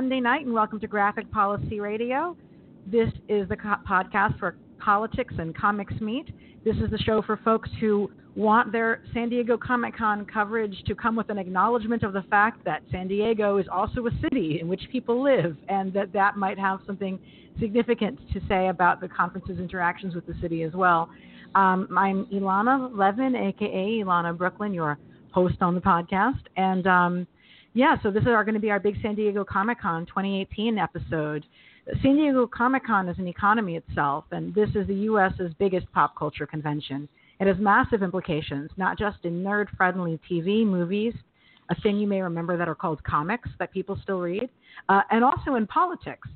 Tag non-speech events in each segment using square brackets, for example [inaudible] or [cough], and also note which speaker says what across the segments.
Speaker 1: Monday night, and welcome to Graphic Policy Radio. This is the co- podcast where politics and comics meet. This is the show for folks who want their San Diego Comic Con coverage to come with an acknowledgement of the fact that San Diego is also a city in which people live, and that that might have something significant to say about the conference's interactions with the city as well. Um, I'm Elana Levin, aka Ilana Brooklyn, your host on the podcast, and um, yeah, so this is going to be our big San Diego Comic Con 2018 episode. San Diego Comic Con is an economy itself, and this is the U.S.'s biggest pop culture convention. It has massive implications, not just in nerd friendly TV, movies, a thing you may remember that are called comics that people still read, uh, and also in politics.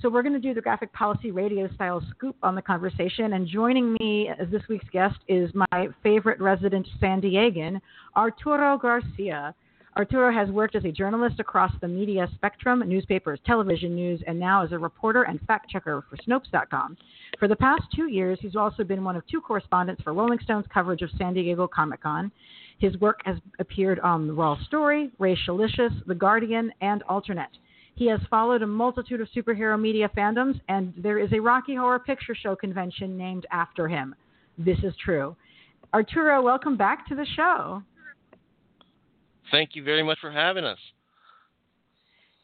Speaker 1: So, we're going to do the graphic policy radio style scoop on the conversation. And joining me as this week's guest is my favorite resident San Diegan, Arturo Garcia. Arturo has worked as a journalist across the media spectrum, newspapers, television news, and now as a reporter and fact checker for Snopes.com. For the past two years, he's also been one of two correspondents for Rolling Stone's coverage of San Diego Comic Con. His work has appeared on The Raw Story, Racialicious, The Guardian, and Alternet. He has followed a multitude of superhero media fandoms, and there is a Rocky Horror Picture Show convention named after him. This is true. Arturo, welcome back to the show.
Speaker 2: Thank you very much for having us.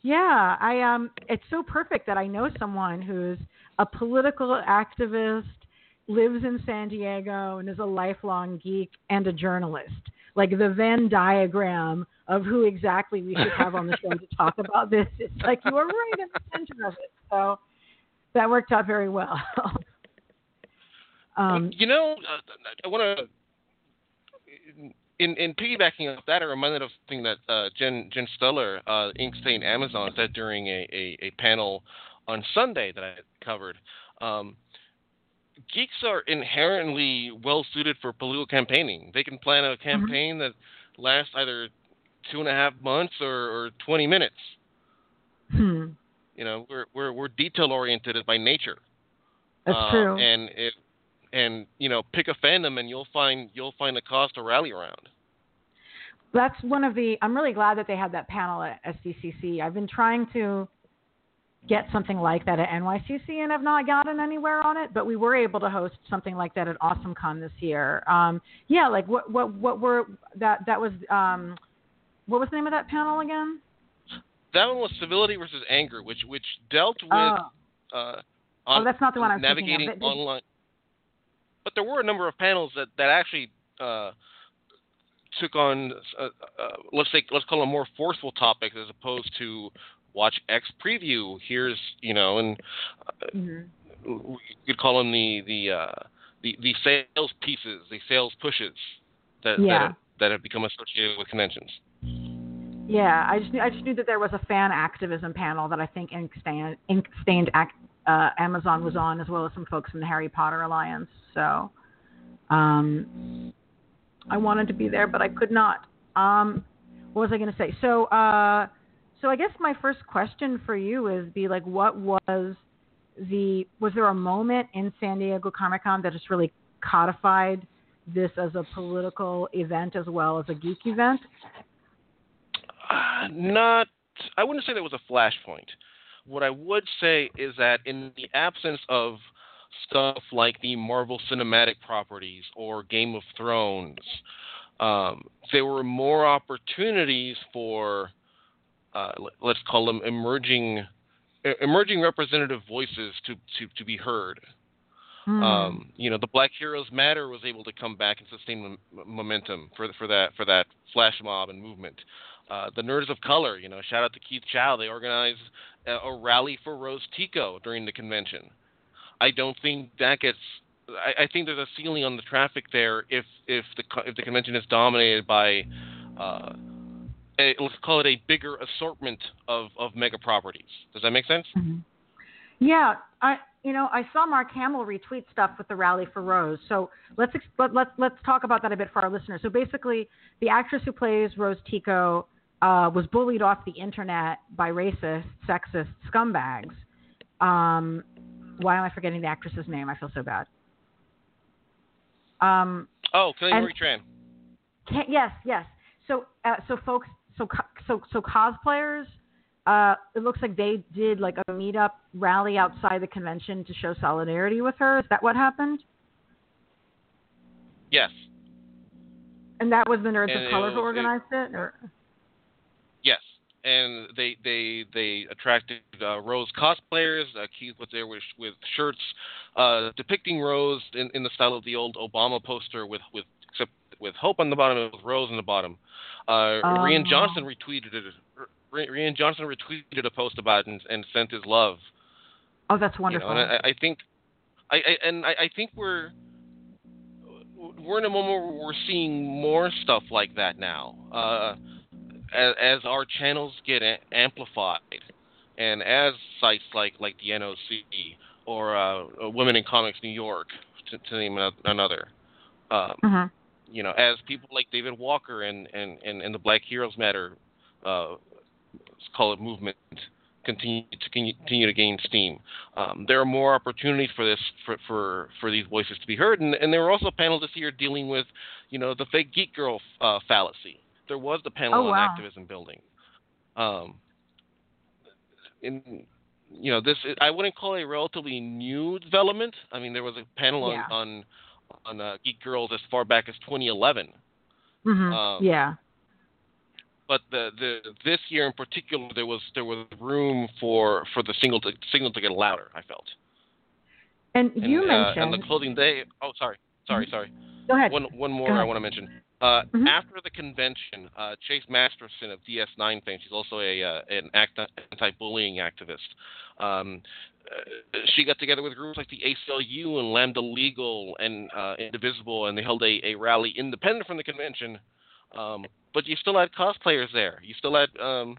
Speaker 1: Yeah, I um it's so perfect that I know someone who's a political activist, lives in San Diego and is a lifelong geek and a journalist. Like the Venn diagram of who exactly we should have on the show to [laughs] talk about this. It's like you were right in the center of it. So that worked out very well. [laughs]
Speaker 2: um, you know, uh, I want to in, in piggybacking off that, I reminded of something that uh, Jen Jen Stuller, uh, Amazon, said during a, a, a, panel on Sunday that I covered. Um, geeks are inherently well suited for political campaigning. They can plan a mm-hmm. campaign mm-hmm. that lasts either two and a half months or, or 20 minutes.
Speaker 1: Hmm.
Speaker 2: You know, we're we're we're detail oriented by nature.
Speaker 1: That's uh, true.
Speaker 2: And it and you know pick a fandom and you'll find you'll find a cause to rally around.
Speaker 1: That's one of the i'm really glad that they had that panel at sdcc i've been trying to get something like that at nycc and have not gotten anywhere on it but we were able to host something like that at awesomecon this year. Um, yeah like what what what were that that was um, what was the name of that panel again?
Speaker 2: That one was civility versus anger which which dealt with
Speaker 1: oh.
Speaker 2: uh,
Speaker 1: on, oh, that's not the one I was
Speaker 2: navigating online but there were a number of panels that that actually uh, took on uh, uh, let's say let's call them more forceful topics as opposed to watch X preview. Here's you know, and uh, mm-hmm. you could call them the the uh, the the sales pieces, the sales pushes that
Speaker 1: yeah.
Speaker 2: that, that have become associated with conventions.
Speaker 1: Yeah, I just knew, I just knew that there was a fan activism panel that I think Ink Stained, Ink Stained Act, uh, Amazon was on, as well as some folks from the Harry Potter Alliance. So um, I wanted to be there, but I could not. Um, what was I going to say? So, uh, so I guess my first question for you is be like, what was the was there a moment in San Diego Comic Con that just really codified this as a political event as well as a geek event?
Speaker 2: Uh, not, I wouldn't say there was a flashpoint. What I would say is that in the absence of stuff like the Marvel Cinematic properties or Game of Thrones, um, there were more opportunities for, uh, let's call them emerging, emerging representative voices to, to, to be heard.
Speaker 1: Hmm.
Speaker 2: Um, you know, the Black Heroes Matter was able to come back and sustain momentum for for that for that flash mob and movement. Uh, the Nerds of Color, you know, shout out to Keith Chow. They organized a, a rally for Rose Tico during the convention. I don't think that gets. I, I think there's a ceiling on the traffic there if if the if the convention is dominated by, uh, a, let's call it a bigger assortment of of mega properties. Does that make sense?
Speaker 1: Mm-hmm. Yeah, I you know I saw Mark Hamill retweet stuff with the rally for Rose. So let's let, let's let's talk about that a bit for our listeners. So basically, the actress who plays Rose Tico uh, was bullied off the internet by racist, sexist scumbags. Um, why am I forgetting the actress's name? I feel so bad. Um,
Speaker 2: oh, Kelly Marie Tran.
Speaker 1: Can, yes, yes. So, uh, so folks, so so so cosplayers uh, it looks like they did like a meetup rally outside the convention to show solidarity with her. Is that what happened?
Speaker 2: Yes.
Speaker 1: And that was the Nerds
Speaker 2: And
Speaker 1: of Color who organized it, or
Speaker 2: Yes, and they they they attracted uh, Rose cosplayers. Uh, Keith was there with with shirts uh, depicting Rose in, in the style of the old Obama poster with with except with Hope on the bottom and with Rose on the bottom. Uh, Rian
Speaker 1: Oh.
Speaker 2: Johnson retweeted it. Rian Johnson retweeted a post about it and, and sent his love.
Speaker 1: oh, that's
Speaker 2: You
Speaker 1: wonderful.
Speaker 2: know, and I, I think, I, I and I, I think we're we're in a moment where we're seeing more stuff like that now. Uh, as, as our channels get a- amplified, and as sites like like the NOC or uh, uh, Women in Comics New York, to, to name another, um,
Speaker 1: Mhm.
Speaker 2: you know, as people like David Walker and and and, and the Black Heroes Matter, uh, let's call it movement, continue to continue to gain steam. Um, there are more opportunities for this for, for for these voices to be heard, and, and there were also panels this year dealing with, you know, the fake geek girl uh, fallacy. There was the panel
Speaker 1: Oh,
Speaker 2: on
Speaker 1: wow.
Speaker 2: activism building. Um, in you know this I wouldn't call it a relatively new development. I mean there was a panel on
Speaker 1: Yeah.
Speaker 2: on on uh, Geek Girls as far back as 2011.
Speaker 1: Mhm.
Speaker 2: Um,
Speaker 1: yeah.
Speaker 2: but the, the this year in particular there was there was room for for the signal to signal to get louder. I felt.
Speaker 1: And
Speaker 2: And,
Speaker 1: you
Speaker 2: uh,
Speaker 1: mentioned.
Speaker 2: and the clothing day. Oh, sorry, sorry, sorry.
Speaker 1: go ahead.
Speaker 2: One one more. I want to mention. Uh,
Speaker 1: Mhm.
Speaker 2: After the convention, uh, Chase Masterson of DS9 fame, she's also a uh, an act- anti-bullying activist. Um, uh, she got together with groups like the ACLU and Lambda Legal and uh, Indivisible, and they held a, a rally independent from the convention. Um, but you still had cosplayers there. You still had um,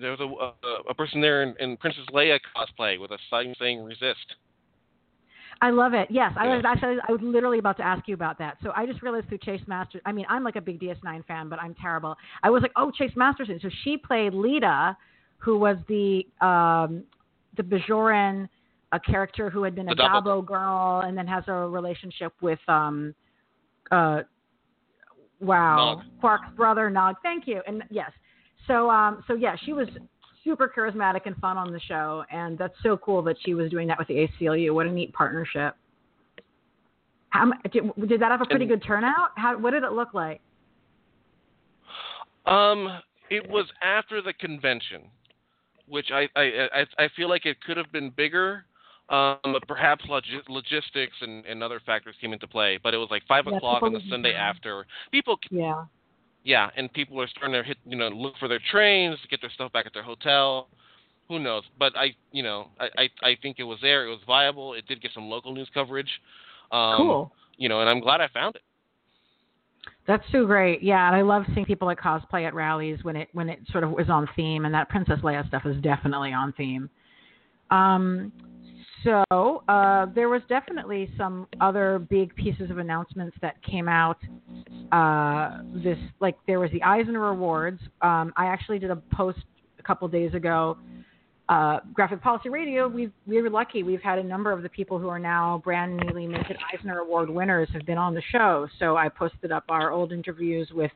Speaker 2: there was a, a, a person there in, in Princess Leia cosplay with a sign saying "Resist."
Speaker 1: I love it. Yes, I was actually I was literally about to ask you about that. So I just realized through Chase Masters. I mean, I'm like a big DS9 fan, but I'm terrible. I was like, oh, Chase Masterson. So she played Leeta, who was the um, the Bajoran, a character who had been a
Speaker 2: The Dabo
Speaker 1: girl, and then has a relationship with um, uh, wow,
Speaker 2: Nog.
Speaker 1: Quark's brother Nog. Thank you. And yes, so um, so yeah, she was super charismatic and fun on the show, and that's so cool that she was doing that with the ACLU. What a neat partnership. How did, did that have a pretty
Speaker 2: And-
Speaker 1: good turnout? How what did it look like?
Speaker 2: Um, it was after the convention, which I I I, I feel like it could have been bigger. Um, but perhaps logi- logistics and, and other factors came into play. But it was like five
Speaker 1: Yeah,
Speaker 2: o'clock on the Sunday after. People,
Speaker 1: Yeah.
Speaker 2: Yeah, and people are starting to hit, you know, look for their trains, get their stuff back at their hotel. Who knows? But I, you know, I, I, I think it was there. It was viable. It did get some local news coverage. Um,
Speaker 1: cool.
Speaker 2: You know, and I'm glad I found it.
Speaker 1: That's so great. Yeah, and I love seeing people like cosplay at rallies when it when it sort of was on theme, and that Princess Leia stuff is definitely on theme. Um, so uh, there was definitely some other big pieces of announcements that came out. Uh, this like there was the Eisner Awards. Um, I actually did a post a couple days ago. Uh, Graphic Policy Radio, we we were lucky. We've had a number of the people who are now brand newly minted Eisner Award winners have been on the show. So I posted up our old interviews with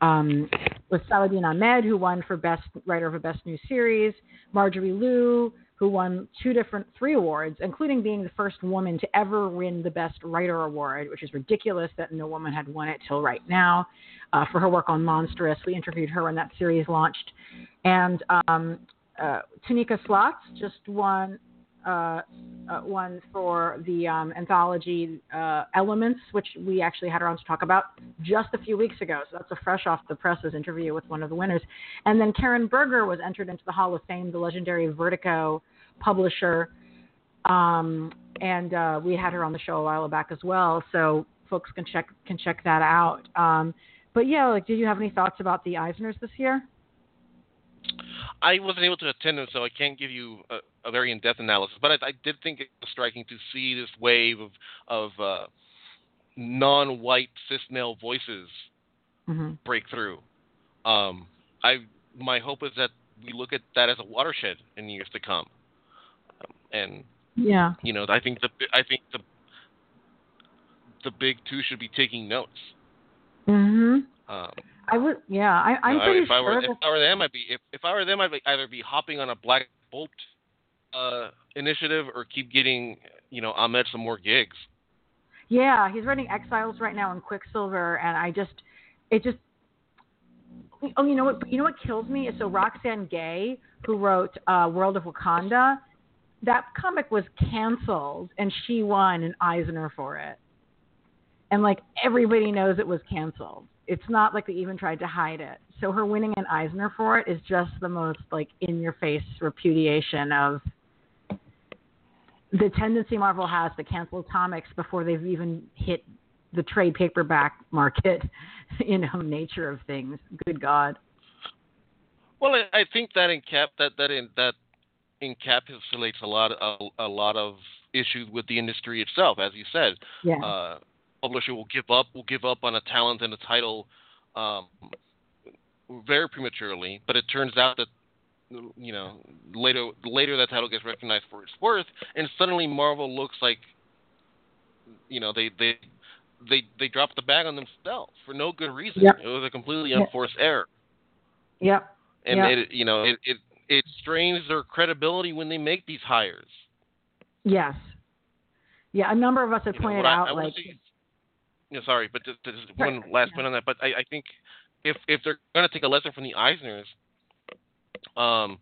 Speaker 1: um, with Saladin Ahmed, who won for Best Writer of a Best New Series, Marjorie Liu, who won two different three awards, including being the first woman to ever win the Best Writer Award, which is ridiculous that no woman had won it till right now. Uh, for her work on Monstress, we interviewed her when that series launched, and um, uh, Taneka Stotts just won uh, uh, one for the um, anthology uh, Elements, which we actually had her on to talk about just a few weeks ago. So that's a fresh off the presses interview with one of the winners. And then Karen Berger was entered into the Hall of Fame, the legendary Vertigo publisher. Um, and uh, we had her on the show a while back as well, so folks can check can check that out. Um, but yeah, like, did you have any thoughts about the Eisners this year?
Speaker 2: I wasn't able to attend them, so I can't give you a, a very in-depth analysis. But I, I did think it was striking to see this wave of of uh, non-white cis male voices
Speaker 1: Mm-hmm.
Speaker 2: break through. Um, I my hope is that we look at that as a watershed in years to come. Um, and
Speaker 1: Yeah.
Speaker 2: you know, I think the I think the the big two should be taking notes.
Speaker 1: Mm-hmm.
Speaker 2: Um,
Speaker 1: I would, yeah, I, I'm
Speaker 2: know,
Speaker 1: pretty
Speaker 2: if I were,
Speaker 1: sure.
Speaker 2: If I were them, I'd be if, if I were them, I'd be, either be hopping on a Black Bolt uh, initiative or keep getting you know Ahmed some more gigs.
Speaker 1: Yeah, he's writing Exiles right now in Quicksilver, and I just, it just, oh, you know what? You know what kills me is so Roxane Gay, who wrote uh, World of Wakanda, that comic was canceled, and she won an Eisner for it, and like everybody knows it was canceled. It's not like they even tried to hide it. So her winning an Eisner for it is just the most like in your face repudiation of the tendency Marvel has to cancel comics before they've even hit the trade paperback market, [laughs] you know, nature of things. Good God.
Speaker 2: Well, I, I think that encap that that in that encapsulates a lot a, a lot of issues with the industry itself, as you said.
Speaker 1: Yeah.
Speaker 2: Uh, publisher will give up will give up on a talent and a title um, very prematurely, but it turns out that you know later later that title gets recognized for its worth, and suddenly Marvel looks like you know they they they they dropped the bag on themselves for no good reason.
Speaker 1: Yep.
Speaker 2: It was a completely
Speaker 1: Yep.
Speaker 2: unforced error,
Speaker 1: Yep.
Speaker 2: and
Speaker 1: Yep.
Speaker 2: it you know it, it it strains their credibility when they make these hires.
Speaker 1: Yes. Yeah, a number of us have
Speaker 2: You
Speaker 1: pointed
Speaker 2: I-
Speaker 1: out
Speaker 2: I will
Speaker 1: like
Speaker 2: yeah, sorry, but just, just one last
Speaker 1: Yeah.
Speaker 2: point on that. But I, I think if if they're going to take a lesson from the Eisners, um,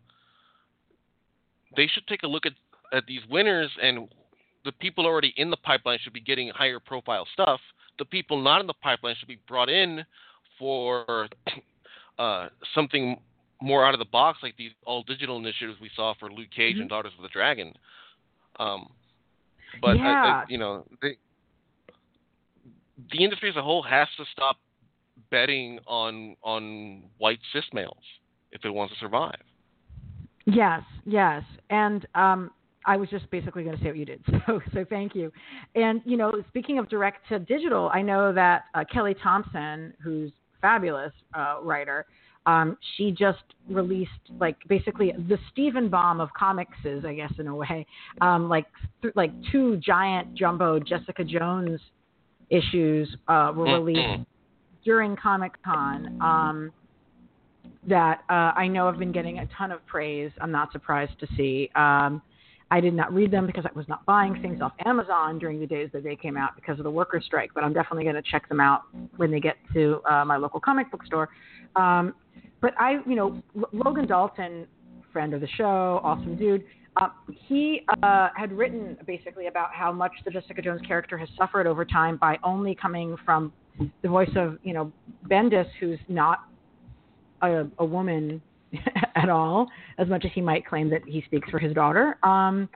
Speaker 2: they should take a look at at these winners and the people already in the pipeline should be getting higher profile stuff. The people not in the pipeline should be brought in for [clears throat] uh, something more out of the box, like these all digital initiatives we saw for Luke Cage
Speaker 1: Mhm.
Speaker 2: and Daughters of the Dragon. Um, but I, I, you know, they, the industry as a whole has to stop betting on on white cis males if it wants to survive.
Speaker 1: Yes, yes. And um, I was just basically going to say what you did. [laughs] So, so thank you. And you know, speaking of direct to digital, I know that uh, Kelly Thompson, who's fabulous uh, writer, um, she just released like basically the Stephen Bomb of comics is, I guess, in a way, um, like th- like two giant jumbo Jessica Jones issues uh, were released during Comic Con. Um, that uh, I know have been getting a ton of praise. I'm not surprised to see. Um, I did not read them because I was not buying things off Amazon during the days that they came out because of the worker strike. But I'm definitely going to check them out when they get to uh, my local comic book store. Um, but I, you know, L- Logan Dalton, friend of the show, awesome dude. Uh, he uh, had written basically about how much the Jessica Jones character has suffered over time by only coming from the voice of, you know, Bendis, who's not a, a woman [laughs] at all, as much as he might claim that he speaks for his daughter. Um,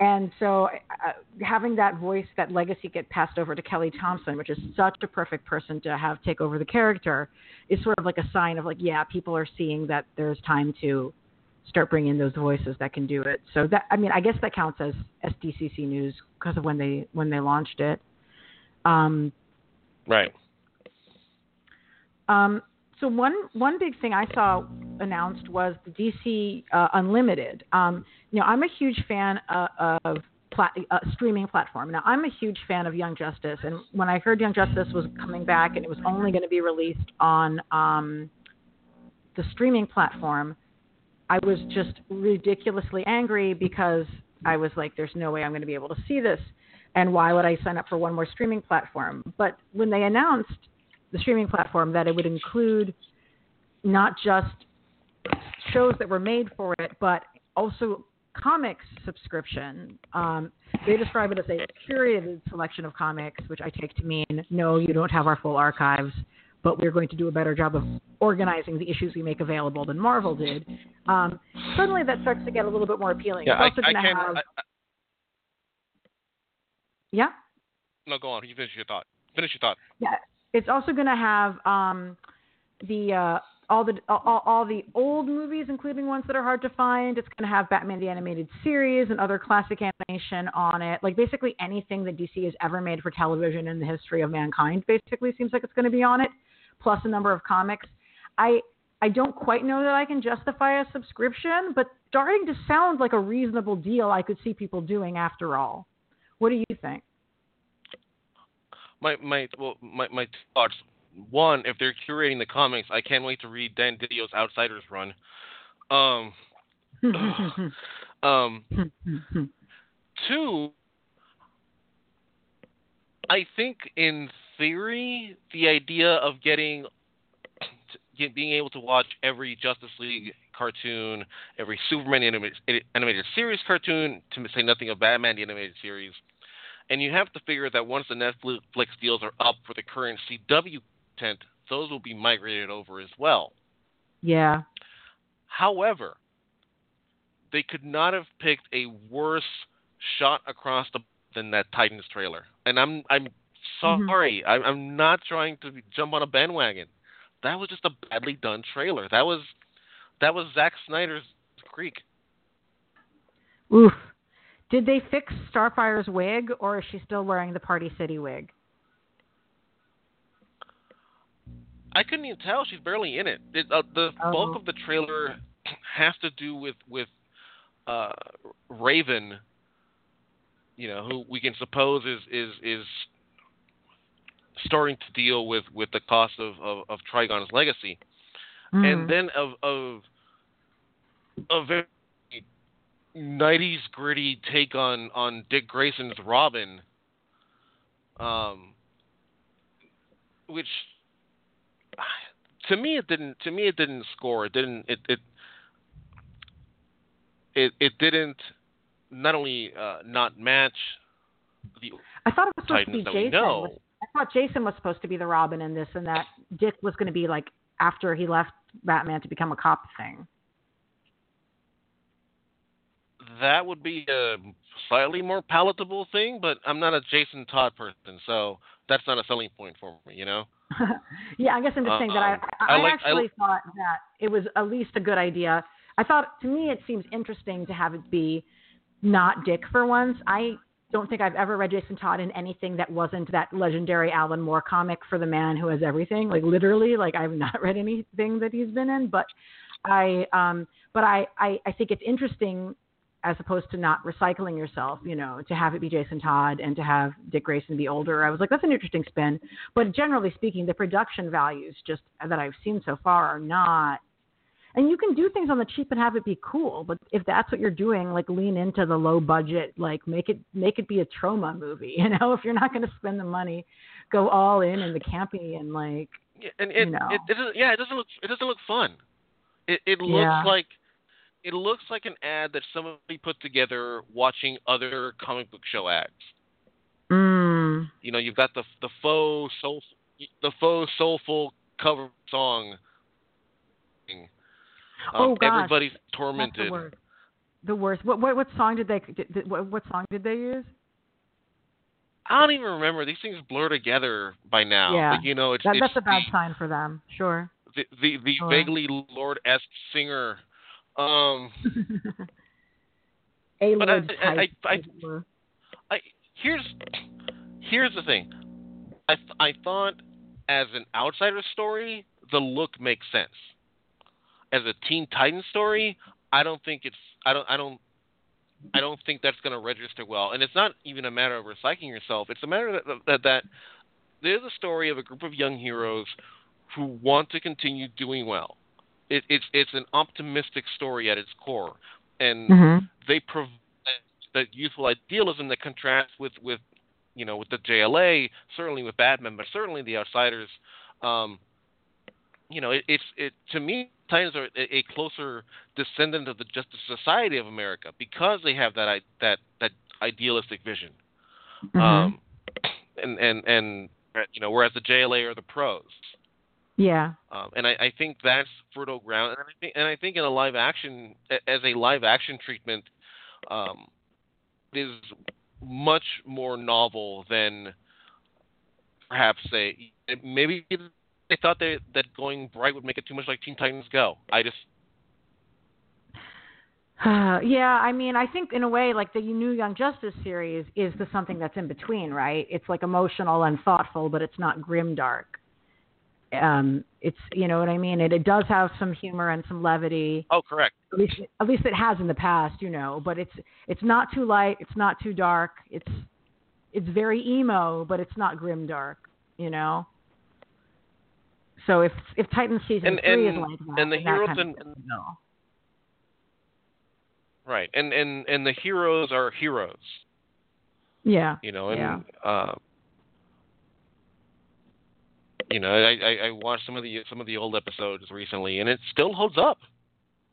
Speaker 1: and so uh, having that voice, that legacy get passed over to Kelly Thompson, which is such a perfect person to have take over the character, is sort of like a sign of like, yeah, people are seeing that there's time to start bringing those voices that can do it. So that, I mean, I guess that counts as SDCC news because of when they when they launched it. Um,
Speaker 2: Right.
Speaker 1: um, so one one big thing I saw announced was the DC uh, Unlimited. Um, you know, I'm a huge fan uh, of plat- uh, streaming platform. Now, I'm a huge fan of Young Justice, and when I heard Young Justice was coming back and it was only going to be released on um, the streaming platform, I was just ridiculously angry because I was like, "There's no way I'm going to be able to see this." And why would I sign up for one more streaming platform? But when they announced the streaming platform that it would include not just shows that were made for it, but also comics subscription. Um, they describe it as a curated selection of comics, which I take to mean no, you don't have our full archives, but we're going to do a better job of organizing the issues we make available than Marvel did. Um, suddenly, that starts to get a little bit more appealing.
Speaker 2: Yeah, I,
Speaker 1: it's also
Speaker 2: I
Speaker 1: going to
Speaker 2: can.
Speaker 1: have,
Speaker 2: I, I,
Speaker 1: yeah.
Speaker 2: no, go on. You finish your thought. Finish your thought.
Speaker 1: Yeah, it's also going to have um, the uh, all the all, all the old movies, including ones that are hard to find. It's going to have Batman the Animated Series and other classic animation on it. Like basically anything that DC has ever made for television in the history of mankind, basically seems like it's going to be on it. Plus a number of comics. I I don't quite know that I can justify a subscription, but starting to sound like a reasonable deal. I could see people doing after all. What do you think?
Speaker 2: My my well my my thoughts one, if they're curating the comics, I can't wait to read Dan Didio's Outsiders run. Um, [laughs] [sighs] um, two, I think in theory, the idea of getting being able to watch every Justice League cartoon, every Superman animated, animated series cartoon, to say nothing of Batman the animated series, and you have to figure that once the Netflix deals are up for the current CW tent, those will be migrated over as well.
Speaker 1: Yeah.
Speaker 2: However, they could not have picked a worse shot across the than that Titans trailer. And I'm I'm. Sorry, mm-hmm. I'm, I'm not trying to jump on a bandwagon. That was just a badly done trailer. That was that was Zack Snyder's Creek.
Speaker 1: Oof. Did they fix Starfire's wig, or is she still wearing the Party City wig?
Speaker 2: I couldn't even tell. She's barely in it. it uh, the oh. bulk of the trailer [clears throat] has to do with with uh, Raven. You know, who we can suppose is is is starting to deal with with the cost of of, of Trigon's legacy, mm. and then of of a very 90s gritty take on on Dick Grayson's Robin, um, which to me it didn't to me it didn't score. It didn't it it it, it didn't not only uh, not match the
Speaker 1: I thought it was supposed
Speaker 2: Titans
Speaker 1: to be Jason. I thought Jason was supposed to be the Robin in this, and that Dick was going to be like after he left Batman to become a cop thing.
Speaker 2: That would be a slightly more palatable thing, but I'm not a Jason Todd person, so that's not a selling point for me, you know. [laughs]
Speaker 1: yeah, I guess I'm just saying that I um, I, I, I like, actually I, thought that it was at least a good idea. I thought to me it seems interesting to have it be not Dick for once. I don't think I've ever read Jason Todd in anything that wasn't that legendary Alan Moore comic for the man who has everything. Like literally, like I've not [laughs] read anything that he's been in, but I um but I I, I think it's interesting as opposed to not recycling yourself, you know, to have it be Jason Todd and to have Dick Grayson be older. I was like, that's an interesting spin. But generally speaking, the production values just that I've seen so far are not and you can do things on the cheap and have it be cool but if that's what you're doing like lean into the low budget like make it make it be a Troma movie [laughs] you know if you're not going to spend the money go all in in the campy and like
Speaker 2: yeah, and it,
Speaker 1: you know.
Speaker 2: it, it doesn't yeah it doesn't look it doesn't look fun it it looks
Speaker 1: yeah.
Speaker 2: like it looks like an ad that somebody put together watching other comic book show ads
Speaker 1: mm.
Speaker 2: you know you've got the the faux soul the faux soulful cover song um,
Speaker 1: oh gosh,
Speaker 2: everybody's tormented.
Speaker 1: the worst. The worst. What, what what song did they? Did, what, what song did they use?
Speaker 2: I don't even remember. These things blur together by now.
Speaker 1: Yeah,
Speaker 2: but, you know, it's,
Speaker 1: that,
Speaker 2: it's
Speaker 1: that's a bad
Speaker 2: the,
Speaker 1: sign for them. Sure.
Speaker 2: The the, the
Speaker 1: sure.
Speaker 2: vaguely Lorde esque singer. Um, [laughs]
Speaker 1: a
Speaker 2: but
Speaker 1: I,
Speaker 2: I, I, I, I, here's here's the thing. I I thought as an outsider story, the look makes sense as a Teen Titans story, I don't think it's I don't I don't I don't think that's going to register well. And it's not even a matter of recycling yourself. It's a matter that that, that there's a story of a group of young heroes who want to continue doing well. It, it's it's an optimistic story at its core, and
Speaker 1: mm-hmm.
Speaker 2: they provide that youthful idealism that contrasts with with you know with the JLA, certainly with Batman, but certainly the Outsiders. Um, you know, it, it's it to me. Titans are a, closer descendant of the Justice Society of America because they have that that that idealistic vision.
Speaker 1: Mm-hmm.
Speaker 2: Um, and and and you know, whereas the JLA are the pros.
Speaker 1: Yeah.
Speaker 2: Um, and I, I think that's fertile ground. And I think and I think in a live action as a live action treatment, um, is much more novel than perhaps say maybe they thought they, that going bright would make it too much like Teen Titans Go. I just.
Speaker 1: Uh, [sighs] yeah, I mean, I think in a way, like the New Young Justice series is the something that's in between, right? It's like emotional and thoughtful, but it's not grim dark. Um, it's you know what I mean. It it does have some humor and some levity.
Speaker 2: Oh, correct.
Speaker 1: At least at least it has in the past, you know. But it's it's not too light. It's not too dark. It's it's very emo, but it's not grim dark. You know. So if if Titan season
Speaker 2: And-
Speaker 1: three
Speaker 2: and-
Speaker 1: is like that,
Speaker 2: and the heroes and-. Right, and and and the heroes are heroes,
Speaker 1: yeah,
Speaker 2: you know, and
Speaker 1: Yeah.
Speaker 2: uh, you know, I, I I watched some of the some of the old episodes recently, and it still holds up.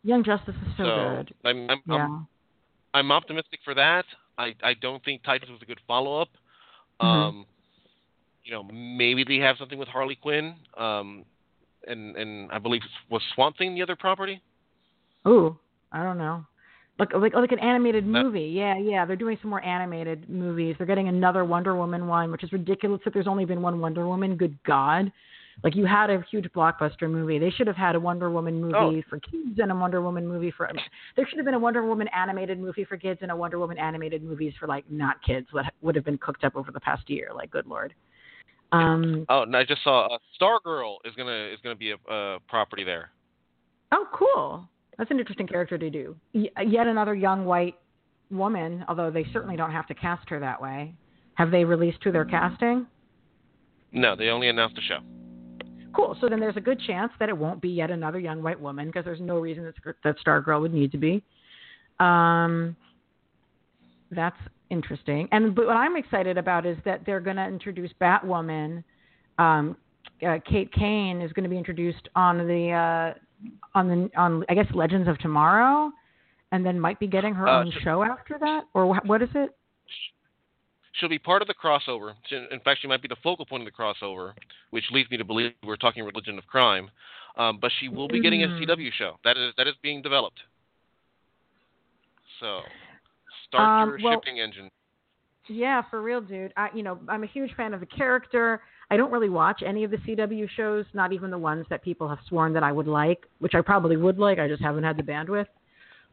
Speaker 1: Young Justice is so, good.
Speaker 2: I'm I'm,
Speaker 1: Yeah.
Speaker 2: I'm I'm optimistic for that. I I don't think Titans was a good follow up.
Speaker 1: Mhm.
Speaker 2: Um, you know, maybe they have something with Harley Quinn. Um, and and I believe was Swamp Thing the other property.
Speaker 1: Ooh, I don't know. Like like like an animated
Speaker 2: That-
Speaker 1: movie. Yeah, yeah. They're doing some more animated movies. They're getting another Wonder Woman one, which is ridiculous that there's only been one Wonder Woman. Good God. Like you had a huge blockbuster movie. They should have had a Wonder Woman movie
Speaker 2: Oh.
Speaker 1: for kids and a Wonder Woman movie for. There should have been a Wonder Woman animated movie for kids and a Wonder Woman animated movies for like not kids. What would have been cooked up over the past year. Like, good lord. Um.
Speaker 2: Oh, and I just saw uh, Stargirl is gonna is gonna be a uh, property there.
Speaker 1: Oh, cool. That's an interesting character to do. Y- yet another young white woman, although they certainly don't have to cast her that way. Have they released who they're casting?
Speaker 2: No, they only announced the show.
Speaker 1: Cool. So then there's a good chance that it won't be yet another young white woman because there's no reason that, that Stargirl would need to be. Um, that's interesting. And but what I'm excited about is that they're going to introduce Batwoman. Um, uh, Kate Kane is going to be introduced on the uh, on the on I guess Legends of Tomorrow, and then might be getting her
Speaker 2: Uh,
Speaker 1: own show after that. Or wh- what is it?
Speaker 2: She'll be part of the crossover. She- In fact, she might be the focal point of the crossover, which leads me to believe we're talking Religion of Crime. Um, but she will be getting a
Speaker 1: Mm.
Speaker 2: CW show. That is that is being developed. So, start
Speaker 1: Um,
Speaker 2: your
Speaker 1: well-
Speaker 2: shipping engine.
Speaker 1: Yeah, for real, dude. I, you know, I'm a huge fan of the character. I don't really watch any of the CW shows, not even the ones that people have sworn that I would like, which I probably would like. I just haven't had the bandwidth.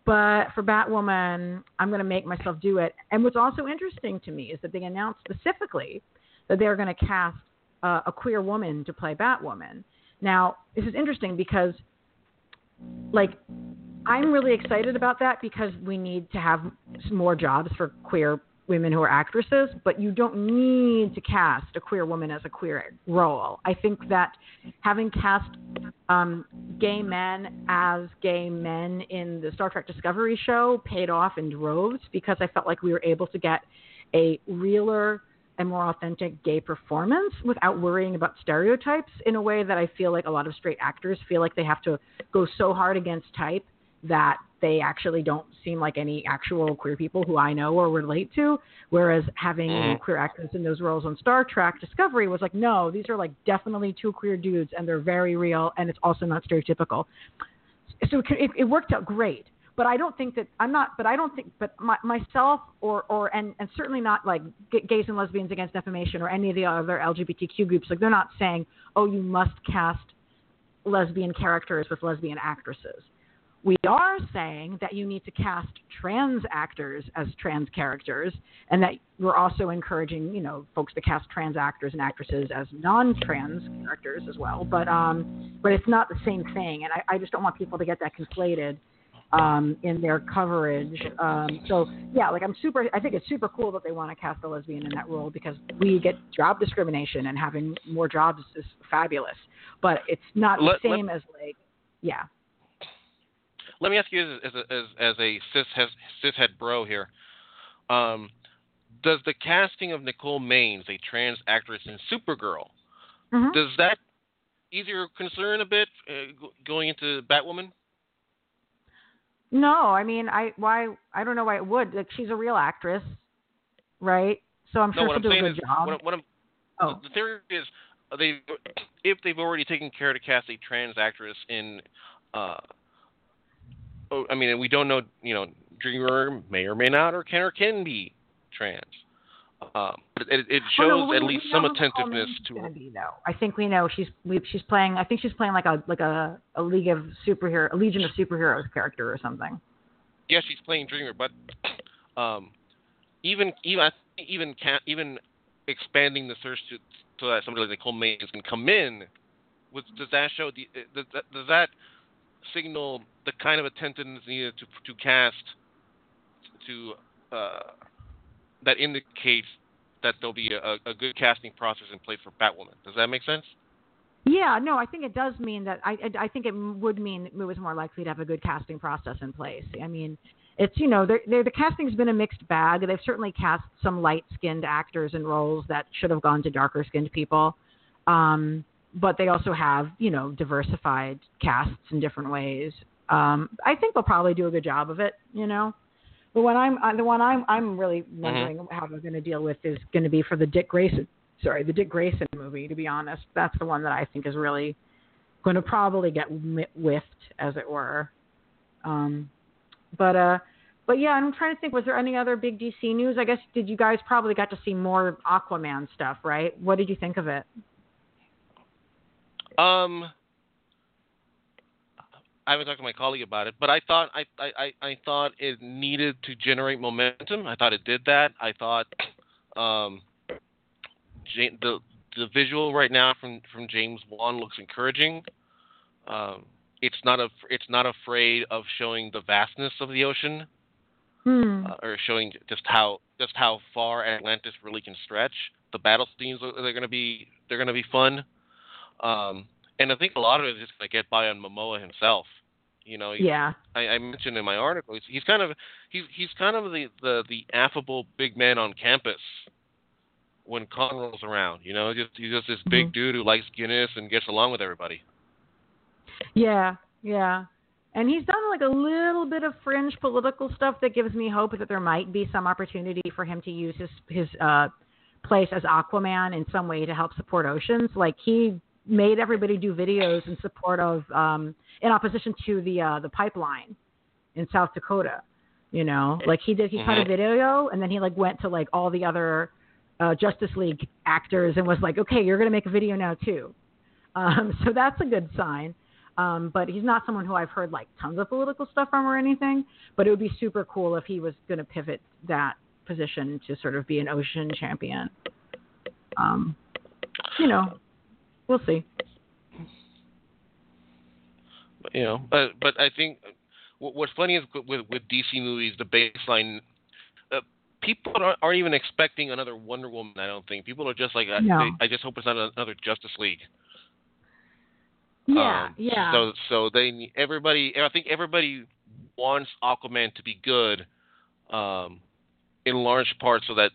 Speaker 1: But for Batwoman, I'm going to make myself do it. And what's also interesting to me is that they announced specifically that they're going to cast uh, a queer woman to play Batwoman. Now, this is interesting because, like, I'm really excited about that because we need to have more jobs for queer women who are actresses, but you don't need to cast a queer woman as a queer role. I think that having cast um, gay men as gay men in the Star Trek Discovery show paid off in droves because I felt like we were able to get a realer and more authentic gay performance without worrying about stereotypes in a way that I feel like a lot of straight actors feel like they have to go so hard against type that they actually don't seem like any actual queer people who I know or relate to. Whereas having
Speaker 2: Mhm.
Speaker 1: queer actors in those roles on Star Trek Discovery was like, no, these are like definitely two queer dudes and they're very real and it's also not stereotypical. So it, it, it worked out great. But I don't think that I'm not. But I don't think. But my, myself or or and and certainly not like gays and lesbians against defamation or any of the other LGBTQ groups. Like they're not saying, oh, you must cast lesbian characters with lesbian actresses. We are saying that you need to cast trans actors as trans characters, and that we're also encouraging, you know, folks to cast trans actors and actresses as non-trans characters as well. But um, but it's not the same thing, and I, I just don't want people to get that conflated um, in their coverage. Um, so yeah, like I'm super. I think it's super cool that they want to cast a lesbian in that role because we get job discrimination, and having more jobs is fabulous. But it's not the
Speaker 2: Let- let-
Speaker 1: same as like, yeah.
Speaker 2: Let me ask you, as as as, as a cis cishet bro here, um, does the casting of Nicole Maines, a trans actress in Supergirl,
Speaker 1: Mhm.
Speaker 2: does that ease your concern a bit uh, going into Batwoman?
Speaker 1: No, I mean, I why I don't know why it would. Like she's a real actress, right? So I'm sure she'll
Speaker 2: I'm
Speaker 1: do a good
Speaker 2: is,
Speaker 1: job.
Speaker 2: what, what
Speaker 1: oh,
Speaker 2: the theory is, they if they've already taken care to cast a trans actress in, uh, oh, I mean, we don't know, you know, Dreamer may or may not, or can or can be trans. Um, but it, it shows
Speaker 1: no, we-
Speaker 2: at least some attentiveness to
Speaker 1: gonna be, though. I think we know she's we, she's playing. I think she's playing like a like a a League of Superhero, a Legion of Superheroes character or something.
Speaker 2: yeah, she's playing Dreamer, but um, even even even even expanding the search to so that somebody like Nicole Maines can come in, with, does that show the uh, does that, does that signal the kind of attentiveness needed to to cast to uh, that indicates that there'll be a, a good casting process in place for Batwoman? Does that make sense?
Speaker 1: Yeah, no, I think it does mean that. I I think it would mean it was more likely to have a good casting process in place. I mean, it's you know, they're, they're, the casting's been a mixed bag. They've certainly cast some light-skinned actors in roles that should have gone to darker-skinned people, um, but they also have you know diversified casts in different ways. Um, I think they'll probably do a good job of it. You know, But when I'm uh, the one I'm I'm really
Speaker 2: Mm-hmm.
Speaker 1: wondering how they're going to deal with is going to be for the Dick Grayson. Sorry, the Dick Grayson movie. To be honest, that's the one that I think is really going to probably get whi- whiffed, as it were. Um, but uh, but yeah, I'm trying to think. Was there any other big DC news? I guess did you guys probably got to see more Aquaman stuff, right? What did you think of it?
Speaker 2: Um, I haven't talked to my colleague about it, but I thought I, I, I- thought it needed to generate momentum. I thought it did that. I thought um, the the visual right now from from James Wan looks encouraging. Um, it's not a it's not afraid of showing the vastness of the ocean
Speaker 1: Hmm.
Speaker 2: uh, or showing just how just how far Atlantis really can stretch. The battle scenes they're going to be they're going to be fun, um, and I think a lot of it is just going to get by on Momoa himself. You know, he-
Speaker 1: yeah.
Speaker 2: I, I mentioned in my article he's, he's kind of he's he's kind of the, the the affable big man on campus when Con rolls around. You know, just he's just this big
Speaker 1: Mhm.
Speaker 2: dude who likes Guinness and gets along with everybody.
Speaker 1: Yeah, yeah. And he's done like a little bit of fringe political stuff that gives me hope that there might be some opportunity for him to use his his uh place as Aquaman in some way to help support oceans. Like he made everybody do videos in support of um in opposition to the uh the pipeline in South Dakota. You know, like he did he cut a
Speaker 2: Mhm.
Speaker 1: video and then he like went to like all the other uh Justice League actors and was like, "Okay, you're going to make a video now too." Um [laughs] so that's a good sign. Um, but he's not someone who I've heard like tons of political stuff from or anything. But it would be super cool if he was going to pivot that position to sort of be an ocean champion. Um, you know, we'll see.
Speaker 2: But, you know, but but I think what's funny is with with DC movies, the baseline. Uh, people aren't, aren't even expecting another Wonder Woman. I don't think people are just like, I, they, I just hope it's not another Justice League.
Speaker 1: Yeah,
Speaker 2: Um,
Speaker 1: yeah.
Speaker 2: So so they everybody I think everybody wants Aquaman to be good, um, in large part so that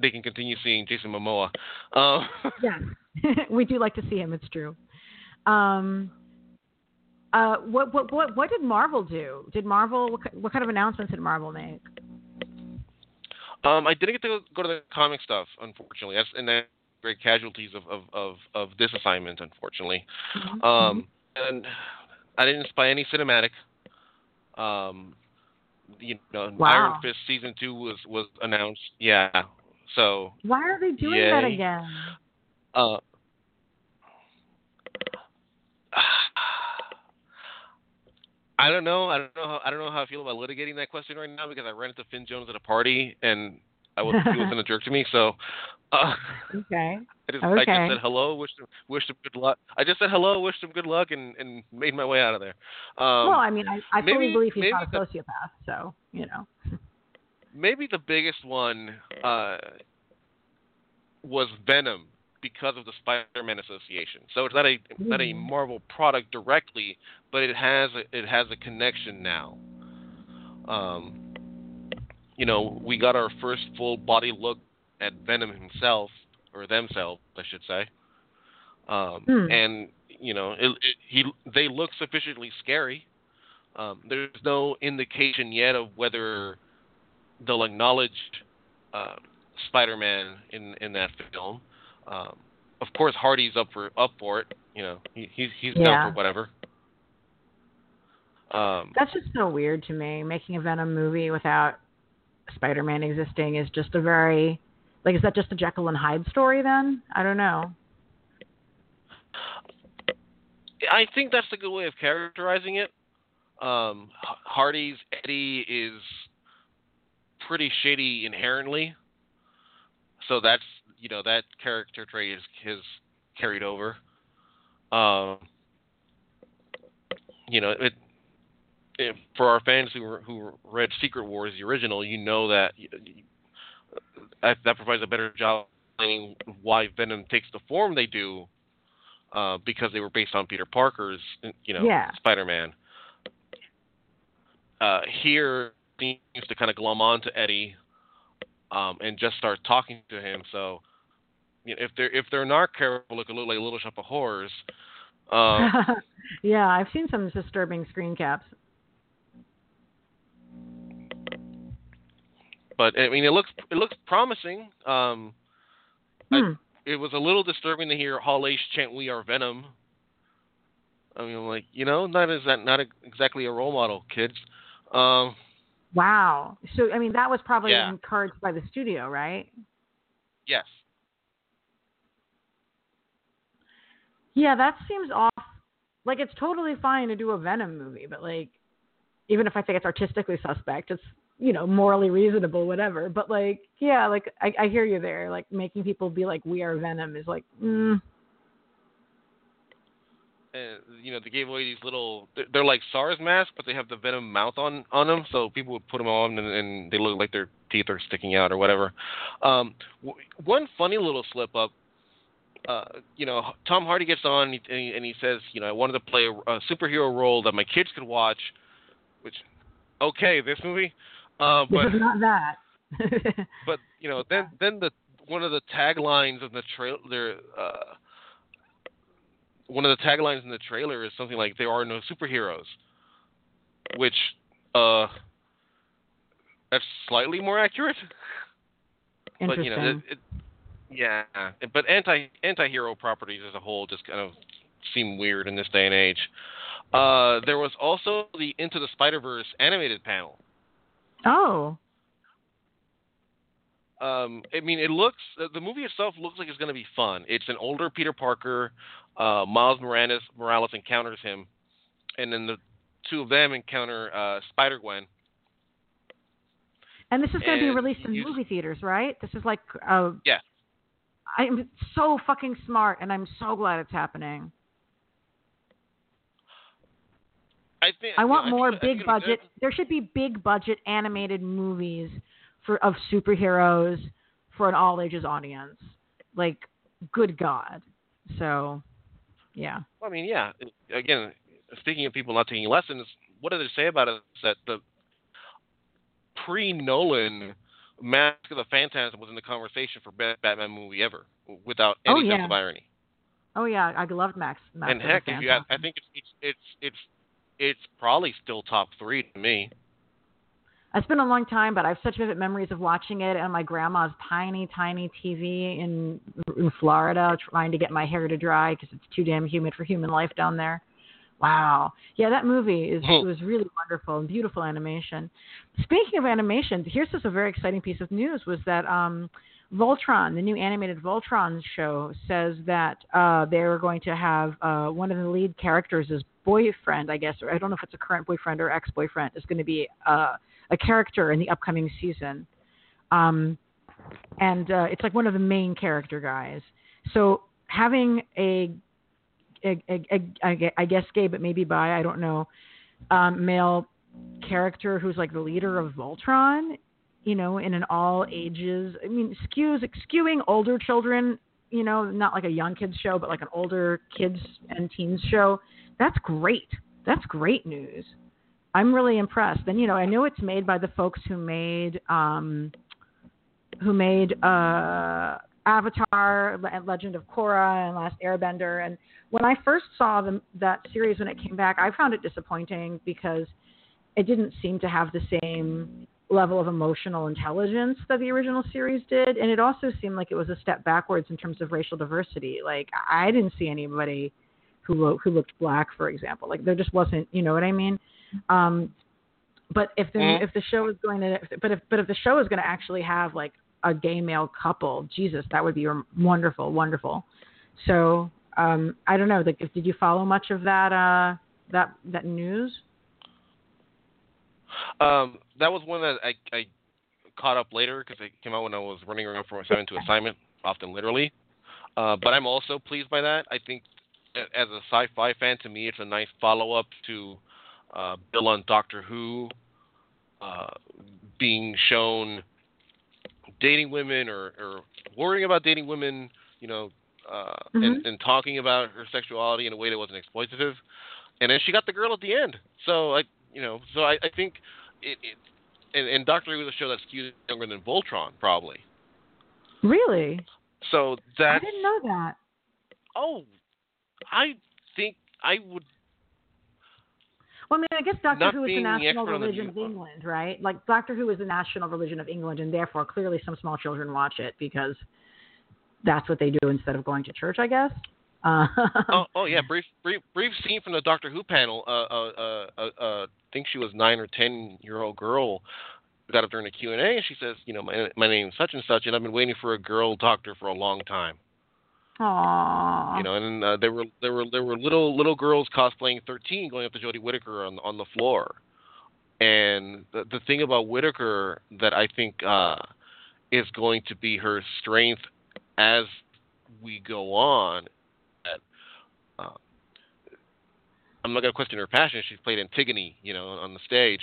Speaker 2: they can continue seeing Jason Momoa. Um, [laughs]
Speaker 1: yes, [laughs] we do like to see him. It's true. Um, uh, what what what what did Marvel do? Did Marvel what, what kind of announcements did Marvel make?
Speaker 2: um, I didn't get to go to the comic stuff, unfortunately. That's and that's great casualties of, of, of, of this assignment, unfortunately.
Speaker 1: Mm-hmm.
Speaker 2: Um, and I didn't spy any cinematic. Um, you know,
Speaker 1: Wow.
Speaker 2: Iron Fist season two was was announced. Yeah. So
Speaker 1: Why are they doing that again?
Speaker 2: Uh, I don't know. I don't know. How, I don't know how I feel about litigating that question right now because I ran into Finn Jones at a party and I was he wasn't a jerk to me. So uh, [laughs]
Speaker 1: Okay.
Speaker 2: I just I just said hello, wished him wished him good luck. I just said hello, wished him good luck, and and made my way out of there. Um,
Speaker 1: well, I mean, I, I fully believe he's not a sociopath, so you know. [laughs]
Speaker 2: maybe the biggest one uh, was Venom because of the Spider-Man Association. So it's not a not a
Speaker 1: Mhm.
Speaker 2: Marvel product directly, but it has a, it has a connection now. Um, you know, we got our first full body look at Venom himself or themselves, I should say. Um,
Speaker 1: Hmm.
Speaker 2: And you know, it, it, he they look sufficiently scary. Um, there's no indication yet of whether they'll acknowledge uh, Spider-Man in in that film. Um, of course, Hardy's up for up for it. You know, he, he's he's
Speaker 1: Yeah.
Speaker 2: down for whatever. Um,
Speaker 1: That's just so weird to me. Making a Venom movie without Spider-Man existing is just a very like. Is that just a Jekyll and Hyde story then? I don't know.
Speaker 2: I think that's a good way of characterizing it. Um, Hardy's Eddie is pretty shady inherently, so that's you know that character trait is is carried over. Um, you know it, it. For our fans who who read Secret Wars, the original, you know that that, that provides a better job explaining why Venom takes the form they do uh, because they were based on Peter Parker's, you know,
Speaker 1: Yeah.
Speaker 2: Spider-Man. Uh, here seems to kind of glom on to Eddie um, and just start talking to him. So, you know, if they're if they're not careful, it could look like a Little Shop of Horrors. Um, [laughs]
Speaker 1: yeah, I've seen some disturbing screen caps.
Speaker 2: but I mean, it looks it looks promising. Um, I-
Speaker 1: Hmm.
Speaker 2: it was a little disturbing to hear Hall H chant "We are Venom." I mean, like you know, not is that not exactly a role model, kids. Um,
Speaker 1: Wow. So I mean, that was probably
Speaker 2: Yeah.
Speaker 1: encouraged by the studio, right?
Speaker 2: yes,
Speaker 1: Yeah, that seems off. Like it's totally fine to do a Venom movie, but like, even if I think it's artistically suspect, it's you know morally reasonable, whatever. But like, yeah, like I, I hear you there. Like making people be like, "We are Venom" is like, mm,
Speaker 2: you know they gave away these little. They're, they're like SARS masks, but they have the Venom mouth on on them, so people would put them on and, and they look like their teeth are sticking out or whatever. Um, w- one funny little slip up. Uh, you know, Tom Hardy gets on and he, and he says, you know, I wanted to play a, a superhero role that my kids could watch. Which, okay, this movie. Uh, [laughs] but
Speaker 1: not that. [laughs]
Speaker 2: but you know, then then the one of the taglines of the trailer, uh, one of the taglines in the trailer is something like "There are no superheroes," which uh, that's slightly more accurate. But you know, it, it, yeah. But anti anti-hero properties as a whole just kind of seem weird in this day and age. Uh, there was also the Into the Spider Verse animated panel.
Speaker 1: oh,
Speaker 2: um, I mean, it looks the movie itself looks like it's going to be fun. It's an older Peter Parker. Uh, Miles Morales, Morales encounters him, and then the two of them encounter uh, Spider Gwen.
Speaker 1: and this is going to be released in movie theaters, right? This is like, uh,
Speaker 2: Yeah.
Speaker 1: I'm so fucking smart, and I'm so glad it's happening.
Speaker 2: I think
Speaker 1: I
Speaker 2: you know,
Speaker 1: want more
Speaker 2: I think
Speaker 1: big budget. There should be big budget animated movies for of superheroes for an all ages audience. Like, good God. So, yeah.
Speaker 2: Well, I mean, yeah. Uh, again, speaking of people not taking lessons, what did they say about it? Is that the pre-Nolan Mask of the Phantasm was in the conversation for best Batman movie ever, without
Speaker 1: Oh,
Speaker 2: any
Speaker 1: yeah.
Speaker 2: sense of irony.
Speaker 1: Oh yeah, I loved Max. Max
Speaker 2: and heck, if you ask, I think it's it's it's it's it's probably still top three to me.
Speaker 1: It's been a long time, but I have such vivid memories of watching it on my grandma's tiny, tiny TV in in Florida, trying to get my hair to dry because it's too damn humid for human life down there. Wow, yeah, that movie is
Speaker 2: Hmm.
Speaker 1: was really wonderful and beautiful animation. Speaking of animation, here's just a very exciting piece of news: was that um, Voltron, the new animated Voltron show, says that uh, they're going to have uh, one of the lead characters' boyfriend, I guess, or I don't know if it's a current boyfriend or ex-boyfriend, is going to be uh, a character in the upcoming season. Um, and uh, it's like one of the main character guys. So having a, a, a, a I guess gay, but maybe bi, I don't know, um, male character who's like the leader of Voltron, you know, in an all ages. I mean, skews skewing older children, you know, not like a young kids show, but like an older kids and teens show. That's great. That's great news. I'm really impressed. And you know, I know it's made by the folks who made um, who made uh, Avatar, Le- Legend of Korra, and Last Airbender. And when I first saw them, that series when it came back, I found it disappointing because it didn't seem to have the same level of emotional intelligence that the original series did, and it also seemed like it was a step backwards in terms of racial diversity. Like I didn't see anybody who who looked black, for example. Like there just wasn't, you know what I mean? Um, but if the
Speaker 2: Mhm.
Speaker 1: if the show is going to, but if but if the show is going to actually have like a gay male couple, Jesus, that would be wonderful, wonderful. So um, I don't know. Like, did you follow much of that uh, that that news?
Speaker 2: Um, that was one that I, I caught up later because it came out when I was running around from assignment to assignment, often literally. Uh, but I'm also pleased by that. I think as a sci-fi fan, to me, it's a nice follow-up to uh, Bill on Doctor Who, uh, being shown dating women or, or worrying about dating women, you know, uh,
Speaker 1: Mhm.
Speaker 2: and, and talking about her sexuality in a way that wasn't exploitative. And then she got the girl at the end. So I, you know, so I, I think it, it and, and Doctor Who is a show that's skewed younger than Voltron, probably.
Speaker 1: Really?
Speaker 2: So
Speaker 1: that
Speaker 2: I
Speaker 1: didn't know that.
Speaker 2: oh, I think I would
Speaker 1: Well, I mean, I guess Doctor
Speaker 2: Not
Speaker 1: Who is the national
Speaker 2: the
Speaker 1: religion of England, right? Like Doctor Who is the national religion of England, and therefore, clearly, some small children watch it because that's what they do instead of going to church, I guess. Uh, [laughs]
Speaker 2: oh, oh yeah, brief, brief, brief scene from the Doctor Who panel. Uh, uh, uh, uh, uh, I think she was nine or ten year old girl. Got up during the Q and A, and she says, "You know, my my name is such and such, and I've been waiting for a girl doctor for a long time."
Speaker 1: Aww.
Speaker 2: You know, and uh, there were there were there were little little girls cosplaying thirteen going up to Jodie Whittaker on on the floor. And the the thing about Whittaker that I think uh, is going to be her strength as we go on. Uh, I'm not going to question her passion. She's played Antigone, you know, on the stage,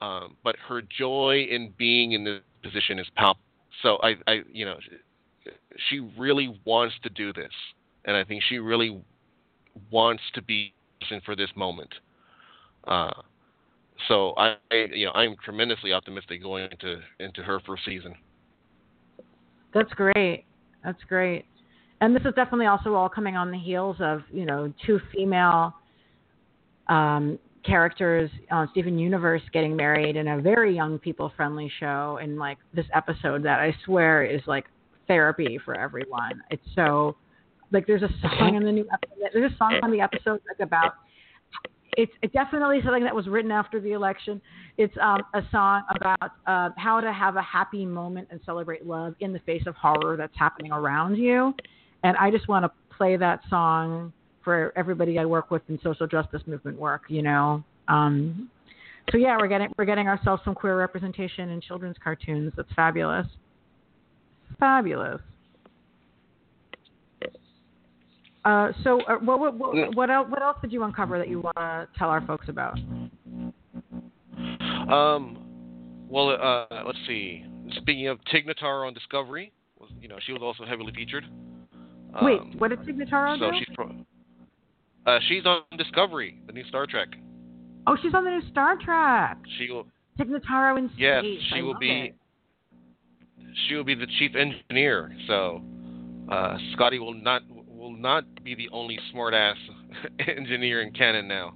Speaker 2: um, but her joy in being in this position is palpable. So I, I, you know, she really wants to do this, and I think she really wants to be for this moment. Uh, so I, you know, I'm tremendously optimistic going into into her first season.
Speaker 1: That's great. That's great. And this is definitely also all coming on the heels of, you know, two female um, characters on Steven Universe getting married in a very young people friendly show in like this episode that I swear is like therapy for everyone. It's so like there's a song in the new episode there's a song on the episode like about it's it definitely something that was written after the election. It's um, a song about uh, how to have a happy moment and celebrate love in the face of horror that's happening around you. And I just want to play that song for everybody I work with in social justice movement work. You know, um, so yeah, we're getting we're getting ourselves some queer representation in children's cartoons. That's fabulous, fabulous. Uh, so, uh, what, what, what, what, else, what else did you uncover that you want to tell our folks about?
Speaker 2: Um, well, uh, let's see. Speaking of Tig Notaro on Discovery, was, you know, she was also heavily featured. Um,
Speaker 1: Wait, what did Notaro
Speaker 2: so
Speaker 1: do?
Speaker 2: she's pro- uh, she's on Discovery, the new Star Trek.
Speaker 1: Oh, she's on the new Star Trek.
Speaker 2: She will,
Speaker 1: Tig Notaro in
Speaker 2: yes, she
Speaker 1: I
Speaker 2: will be.
Speaker 1: it.
Speaker 2: She will be the chief engineer. So, uh, Scotty will not will not be the only smartass [laughs] engineer in canon now.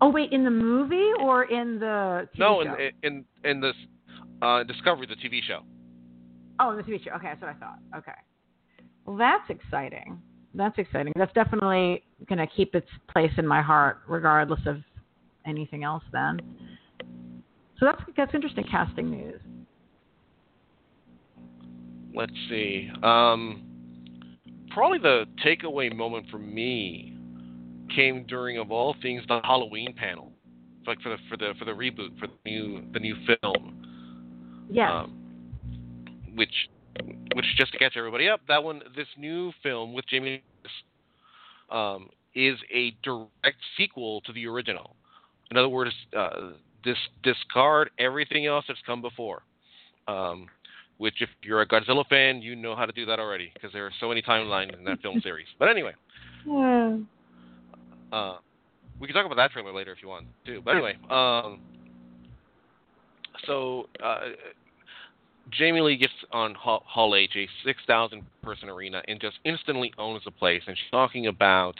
Speaker 1: Oh wait, in the movie or in the TV
Speaker 2: no,
Speaker 1: show?
Speaker 2: in in in this uh, Discovery, the TV show.
Speaker 1: oh, in the TV show. Okay, that's what I thought. Okay. Well, that's exciting. That's exciting. That's definitely going to keep its place in my heart, regardless of anything else. Then. So that's that's interesting casting news.
Speaker 2: Let's see. Um, probably the takeaway moment for me came during, of all things, the Halloween panel, like for the for the for the reboot for the new the new film.
Speaker 1: Yes.
Speaker 2: Um, which which just to catch everybody up, that one this new film with Jamie um, is a direct sequel to the original. In other words, uh, dis- discard everything else that's come before. Um, which, if you're a Godzilla fan, you know how to do that already because there are so many timelines in that film [laughs] series. But anyway,
Speaker 1: Yeah.
Speaker 2: uh, we can talk about that trailer later if you want too. But anyway, um, so uh, Jamie Lee gets on Hall, Hall H, a 6,000 person arena, and just instantly owns the place. And she's talking about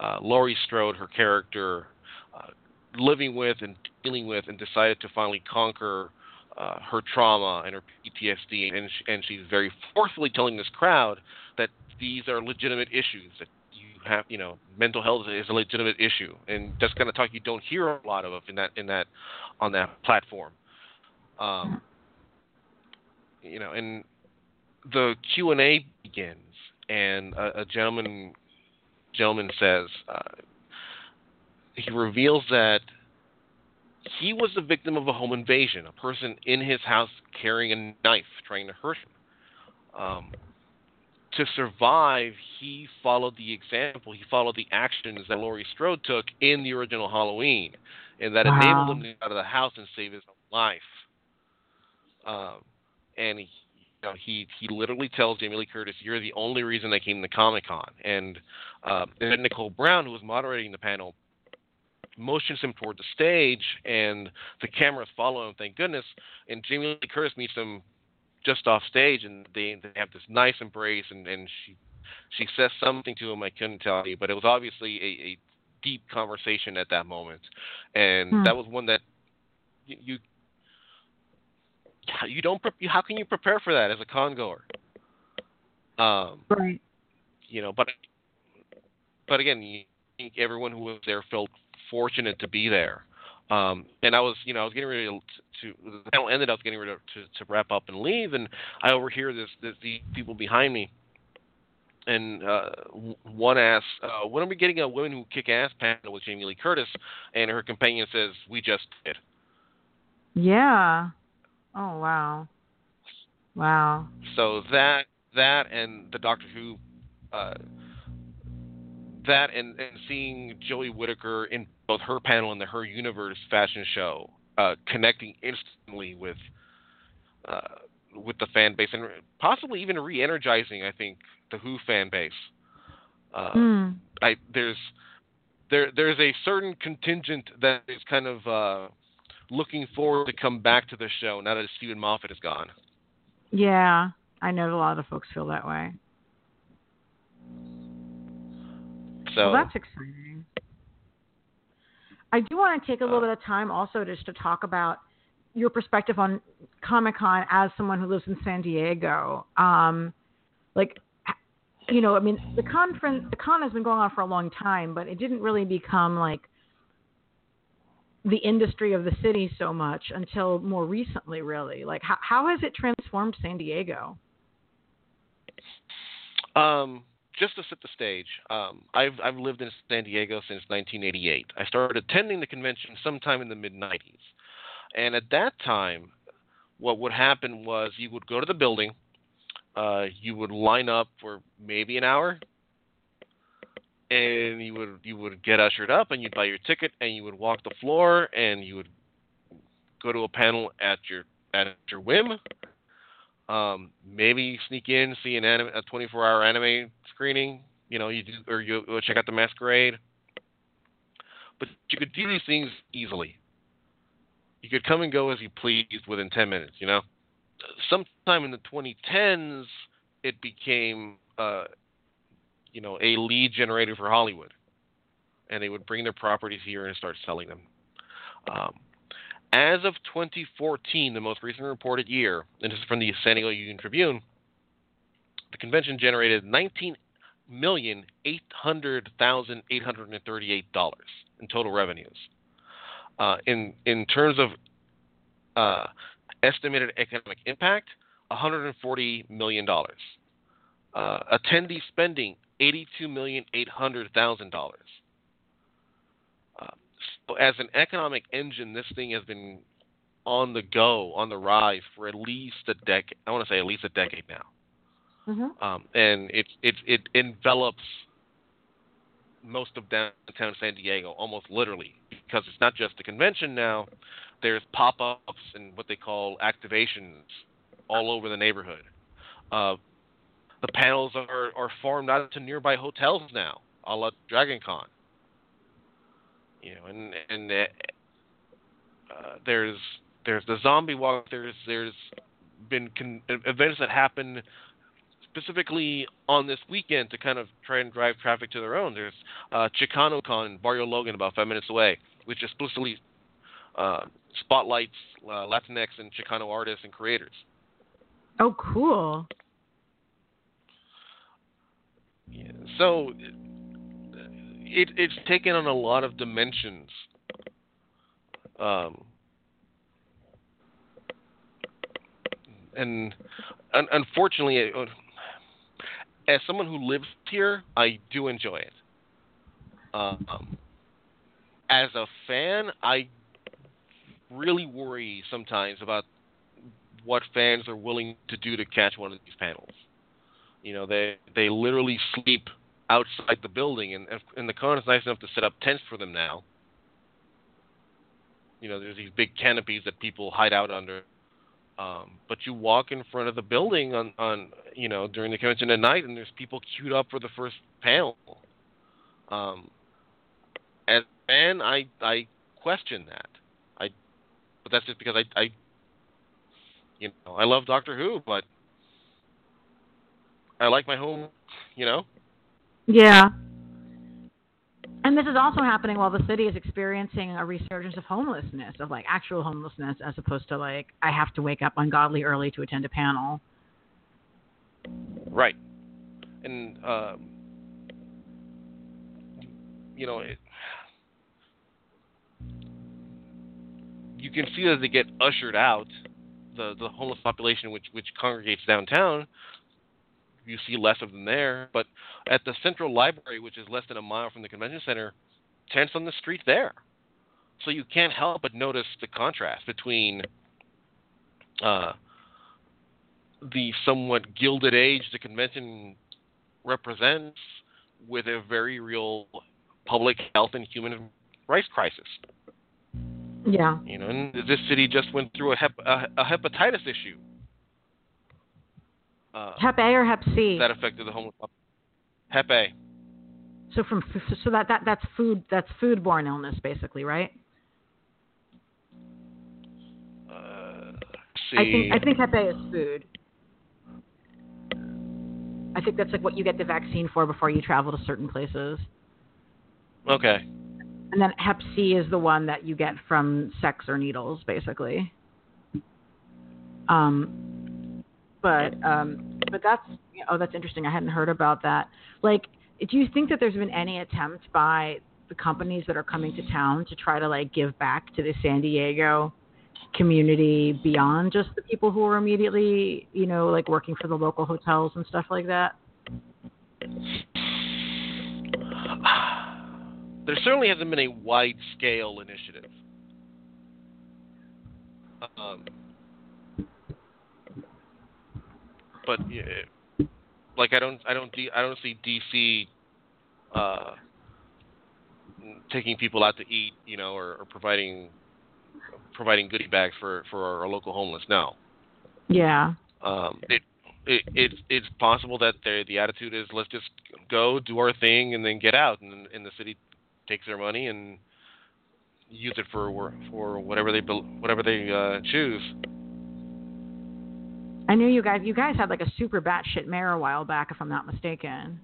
Speaker 2: uh, Laurie Strode, her character, uh, living with and dealing with, and decided to finally conquer uh, her trauma and her PTSD. And, and she's very forcefully telling this crowd that these are legitimate issues, that you have, you know, mental health is a legitimate issue, and that's kind of talk you don't hear a lot of in that in that on that platform. Um, you know, and the Q and A begins, and a, a gentleman gentleman says uh, he reveals that he was the victim of a home invasion, a person in his house carrying a knife trying to hurt him. Um, to survive, he followed the example, he followed the actions that Laurie Strode took in the original Halloween, and that
Speaker 1: Wow.
Speaker 2: enabled him to get out of the house and save his own life. Um, and he, know, he he literally tells Jamie Lee Curtis, "You're the only reason I came to Comic Con." And uh, then Nicole Brown, who was moderating the panel, motions him toward the stage, and the cameras follow him. Thank goodness. And Jamie Lee Curtis meets him just off stage, and they they have this nice embrace, and and she she says something to him I couldn't tell you, but it was obviously a, a deep conversation at that moment, and
Speaker 1: Hmm.
Speaker 2: that was one that you. you you don't. How can you prepare for that as a con goer? Um,
Speaker 1: Right.
Speaker 2: you know, but but again, you think everyone who was there felt fortunate to be there. Um, and I was, you know, I was getting ready to, to the panel ended. I was getting ready to, to, to wrap up and leave, and I overhear this, this these people behind me, and uh, one asks, uh, "When are we getting a women who kick ass panel with Jamie Lee Curtis?" And her companion says, "We just did."
Speaker 1: Yeah. Oh wow. Wow.
Speaker 2: So that that and the Doctor Who, uh, that and, and seeing Jodie Whittaker in both her panel and the Her Universe fashion show, uh, connecting instantly with uh, with the fan base and possibly even re-energizing, I think, the Who fan base. Uh,
Speaker 1: Hmm.
Speaker 2: I there's there there's a certain contingent that is kind of uh, looking forward to come back to the show now that Steven Moffat is gone.
Speaker 1: Yeah. I know a lot of folks feel that way.
Speaker 2: So
Speaker 1: well, that's exciting. I do want to take a little bit of time also just to talk about your perspective on Comic Con as someone who lives in San Diego. Um, like, you know, I mean, the conference, the con has been going on for a long time, but it didn't really become like the industry of the city so much until more recently, really. Like, how, how has it transformed San Diego?
Speaker 2: Um, just to set the stage, um, I've I've lived in San Diego since 1988. I started attending the convention sometime in the mid 90s, and at that time, what would happen was you would go to the building, uh, you would line up for maybe an hour, and you would you would get ushered up, and you'd buy your ticket, and you would walk the floor, and you would go to a panel at your at your whim. Um, maybe sneak in, see an anime, a 24-hour anime screening. You know, you do, or you check out the Masquerade. But you could do these things easily. You could come and go as you pleased within 10 minutes. You know, sometime in the 2010s, it became, uh, you know, a lead generator for Hollywood, and they would bring their properties here and start selling them. Um, as of 2014, the most recent reported year, and this is from the San Diego Union Tribune, the convention generated 19 million eight hundred thousand eight hundred and thirty-eight dollars in total revenues. Uh, in in terms of uh, estimated economic impact, 140 million dollars. Uh, attendee spending, 82 million eight hundred thousand dollars. As an economic engine, this thing has been on the go, on the rise for at least a decade. I want to say at least a decade now,
Speaker 1: Mm-hmm.
Speaker 2: um, and it it it envelops most of downtown San Diego, almost literally, because it's not just the convention now. There's pop-ups and what they call activations all over the neighborhood. Uh, the panels are, are formed out to nearby hotels now, a la Dragon Con. You know, and and uh, there's there's the zombie walk. There's there's been con- events that happen specifically on this weekend to kind of try and drive traffic to their own. There's uh, Chicano Con in Barrio Logan, about five minutes away, which explicitly uh, spotlights uh, Latinx and Chicano artists and creators.
Speaker 1: Oh, cool.
Speaker 2: Yeah. So it, it's taken on a lot of dimensions. Um, and un- unfortunately, uh, as someone who lives here, I do enjoy it. Um, as a fan, I really worry sometimes about what fans are willing to do to catch one of these panels. You know, they they literally sleep outside the building, and and the con is nice enough to set up tents for them now. You know, there's these big canopies that people hide out under. Um, but you walk in front of the building on, on you know during the convention at night, and there's people queued up for the first panel. Um, as and I I question that. I but that's just because I I you know I love Doctor Who, but I like my home. You know.
Speaker 1: Yeah. And this is also happening while the city is experiencing a resurgence of homelessness, of like actual homelessness, as opposed to like I have to wake up ungodly early to attend a panel.
Speaker 2: Right. And uh, you know, it, you can see as they get ushered out, the the homeless population which which congregates downtown, you see less of them there. But at the central library, which is less than a mile from the convention center, tents on the street there. So you can't help but notice the contrast between uh, the somewhat gilded age the convention represents with a very real public health and human rights crisis.
Speaker 1: Yeah.
Speaker 2: You know, and this city just went through a, hep- a, a hepatitis issue. Uh,
Speaker 1: Hep A or Hep C?
Speaker 2: That affected the homeless. Hep A.
Speaker 1: So from so that that that's food that's foodborne illness basically, right?
Speaker 2: Uh,
Speaker 1: I think I think Hep A is food. I think that's like what you get the vaccine for before you travel to certain places.
Speaker 2: Okay.
Speaker 1: And then Hep C is the one that you get from sex or needles, basically. Um, but um, but that's oh, that's interesting. I hadn't heard about that. Like, do you think that there's been any attempt by the companies that are coming to town to try to like give back to the San Diego community beyond just the people who are immediately, you know, like working for the local hotels and stuff like that? [sighs]
Speaker 2: There certainly hasn't been a wide scale initiative. Um, but yeah, like I don't, I don't, I don't see DC uh, taking people out to eat, you know, or, or providing providing goodie bags for for our, local homeless. No.
Speaker 1: Yeah.
Speaker 2: Um, it, it it's it's possible that the the attitude is let's just go do our thing and then get out, and, and the city takes their money and use it for for whatever they whatever they uh, choose.
Speaker 1: I knew you guys. You guys had like a super batshit mayor a while back, if I'm not mistaken.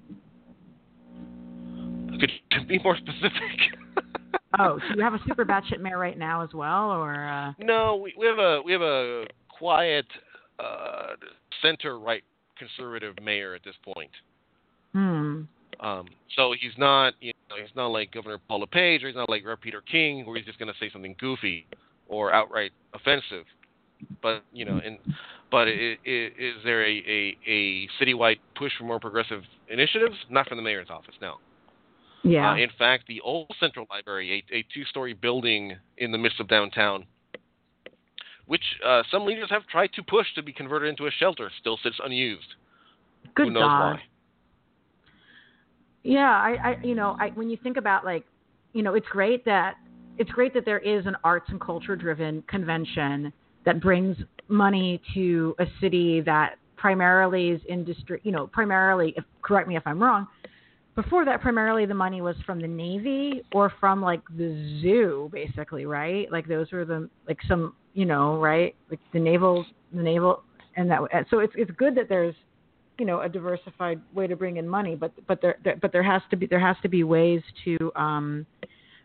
Speaker 2: Could you be more specific? [laughs]
Speaker 1: oh, so you have a super [laughs] batshit mayor right now as well, or? Uh...
Speaker 2: No, we, we have a we have a quiet uh, center right conservative mayor at this point.
Speaker 1: Hmm.
Speaker 2: Um, so he's not, you know, he's not like Governor Paul LePage, or he's not like Rev. Peter King, where he's just going to say something goofy or outright offensive. But you know, and but it, it, is there a, a, a citywide push for more progressive initiatives? Not from the mayor's office, no.
Speaker 1: Yeah.
Speaker 2: Uh, in fact, the old Central Library, a, a two-story building in the midst of downtown, which uh, some leaders have tried to push to be converted into a shelter, still sits unused.
Speaker 1: Good
Speaker 2: Who knows
Speaker 1: God.
Speaker 2: why?
Speaker 1: Yeah, I, I, you know, I when you think about like, you know, it's great that it's great that there is an arts and culture driven convention that brings money to a city that primarily is industry, you know, primarily, if, correct me if I'm wrong, before that primarily the money was from the navy or from like the zoo basically right? Like those were the like some you know right? Like the naval the naval and that so it's it's good that there's you know a diversified way to bring in money but but there, there but there has to be there has to be ways to um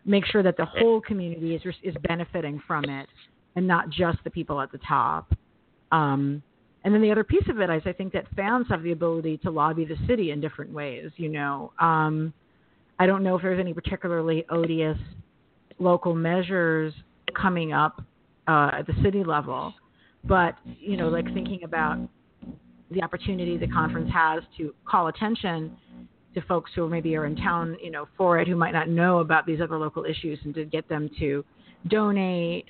Speaker 1: make sure that the whole community is is benefiting from it and not just the people at the top um and then the other piece of it is I think that fans have the ability to lobby the city in different ways. You know, um, I don't know if there's any particularly odious local measures coming up uh, at the city level, but you know, like thinking about the opportunity the conference has to call attention to folks who maybe are in town, you know, for it, who might not know about these other local issues, and to get them to donate,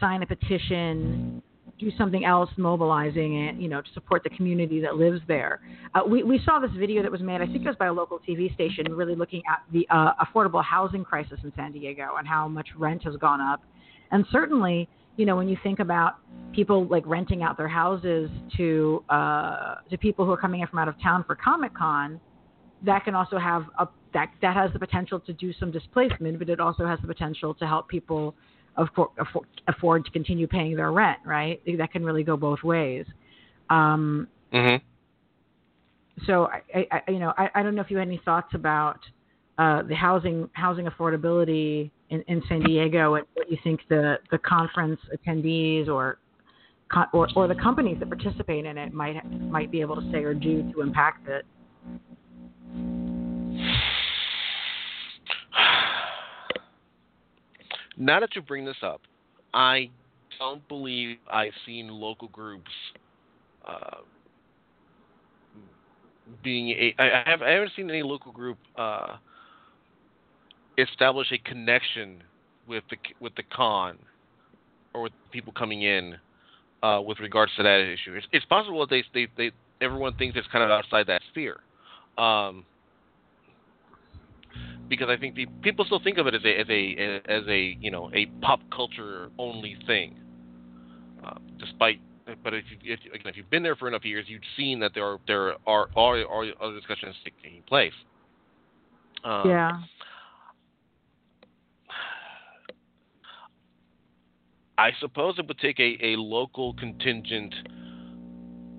Speaker 1: sign a petition, do something else, mobilizing it, you know, to support the community that lives there. Uh, we, we saw this video that was made, I think it was by a local TV station, really looking at the uh, affordable housing crisis in San Diego and how much rent has gone up. And certainly, you know, when you think about people like renting out their houses to uh, to people who are coming in from out of town for Comic Con, that can also have a that that has the potential to do some displacement, but it also has the potential to help people afford, afford, afford to continue paying their rent. Right? That can really go both ways. Um,
Speaker 2: mm-hmm.
Speaker 1: So I, I, you know, I, I don't know if you had any thoughts about uh, the housing housing affordability in, in San Diego and what you think the, the conference attendees or, or or the companies that participate in it might might be able to say or do to impact it.
Speaker 2: Now that you bring this up, I don't believe I've seen local groups uh, being a. I have I haven't seen any local group uh, establish a connection with the with the con or with people coming in uh, with regards to that issue. It's, it's possible that they, they they everyone thinks it's kind of outside that sphere. Um, because I think the, people still think of it as a as a as a you know a pop culture only thing, uh, despite. But if you if, again, if you've been there for enough years, you've seen that there are there are are, are other discussions taking place.
Speaker 1: Um, yeah.
Speaker 2: I suppose it would take a, a local contingent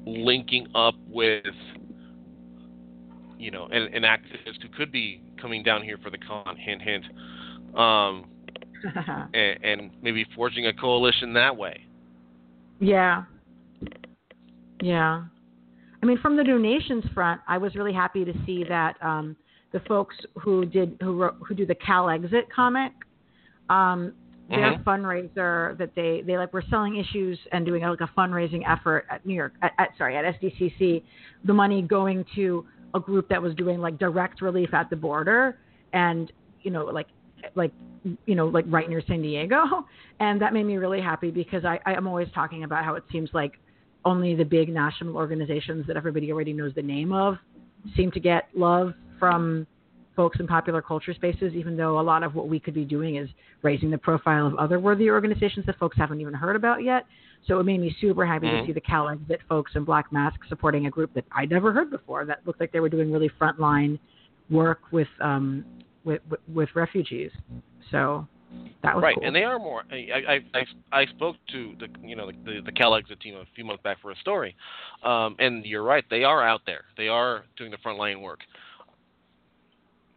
Speaker 2: linking up with, you know, an, an activist who could be coming down here for the con, hint, hint, um, [laughs] and, and maybe forging a coalition that way.
Speaker 1: Yeah. Yeah. I mean, from the donations front, I was really happy to see that um, the folks who did who wrote, who do the Cal Exit comic, um, their mm-hmm. fundraiser that they they like were selling issues and doing like a fundraising effort at New York at, at sorry at SDCC, the money going to a group that was doing like direct relief at the border and you know like like you know like right near San Diego [laughs] and that made me really happy because I I am always talking about how it seems like only the big national organizations that everybody already knows the name of seem to get love from folks in popular culture spaces, even though a lot of what we could be doing is raising the profile of other worthy organizations that folks haven't even heard about yet. So it made me super happy mm-hmm. to see the Cal Exit folks in Black masks supporting a group that I'd never heard before that looked like they were doing really frontline work with um, with, with, with refugees. So that was
Speaker 2: right,
Speaker 1: cool.
Speaker 2: and they are more. I, I I I spoke to the you know the the Cal Exit team a few months back for a story, um, and you're right. They are out there. They are doing the frontline work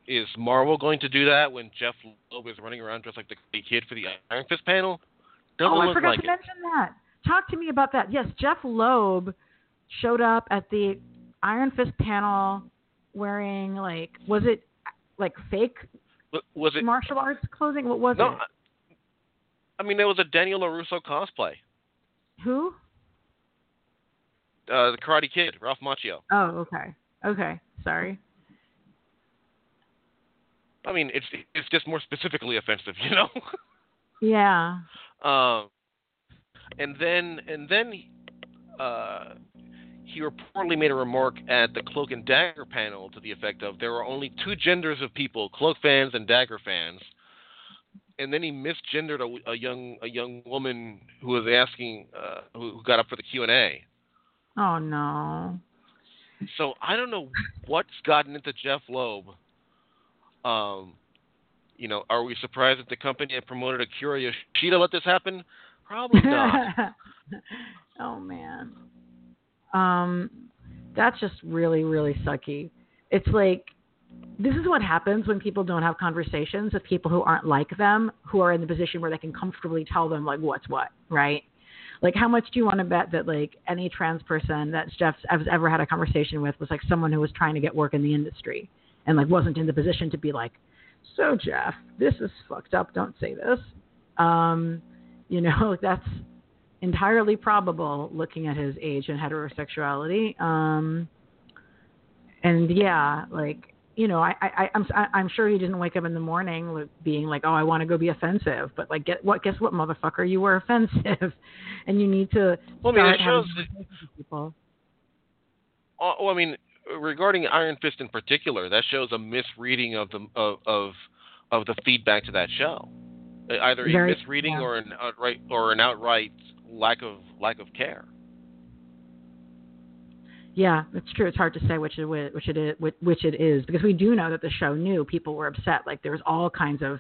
Speaker 2: is Marvel going to do that when Jeph Loeb is running around dressed like the kid for the Iron Fist panel? Doesn't
Speaker 1: oh,
Speaker 2: I
Speaker 1: forgot
Speaker 2: like
Speaker 1: to it. mention that. Talk to me about that. Yes, Jeph Loeb showed up at the Iron Fist panel wearing like was it like fake
Speaker 2: was it
Speaker 1: martial arts clothing? What was
Speaker 2: no,
Speaker 1: it?
Speaker 2: I mean, it was a Daniel LaRusso cosplay.
Speaker 1: Who?
Speaker 2: Uh, the Karate Kid, Ralph Macchio.
Speaker 1: Oh, okay. Okay. Sorry.
Speaker 2: I mean, it's it's just more specifically offensive, [laughs] you know.
Speaker 1: yeah.
Speaker 2: Um, and then and then uh, he reportedly made a remark at the Cloak and Dagger panel to the effect of there are only two genders of people: Cloak fans and Dagger fans. And then he misgendered a, a young a young woman who was asking uh, who, got up for the Q and A.
Speaker 1: Oh no.
Speaker 2: So I don't know what's gotten into Jeph Loeb um, you know, are we surprised that the company that promoted Akira Yoshida let this happen? Probably not. [laughs]
Speaker 1: oh man, um, that's just really really sucky. It's like this is what happens when people don't have conversations with people who aren't like them, who are in the position where they can comfortably tell them like what's what, right? Like, how much do you want to bet that like any trans person that Jeph has ever had a conversation with was like someone who was trying to get work in the industry? and like wasn't in the position to be like, so Jeph, this is fucked up. Don't say this. Um, you know, [laughs] that's entirely probable looking at his age and heterosexuality. Um, and yeah, like you know, I, I, I'm, I'm sure he didn't wake up in the morning being like, oh, I want to go be offensive. But like, get what? Guess what, motherfucker? You were [laughs] offensive, and you need to.
Speaker 2: Well, I mean, shows that,
Speaker 1: people.
Speaker 2: Uh, well, I mean, regarding Iron Fist in particular, that shows a misreading of the of of, of the feedback to that show. Either
Speaker 1: Very-
Speaker 2: a misreading
Speaker 1: yeah.
Speaker 2: or an outright or an outright lack of lack of care.
Speaker 1: Yeah, it's true. It's hard to say which it which it is, which, it is because we do know that the show knew people were upset. Like there was all kinds of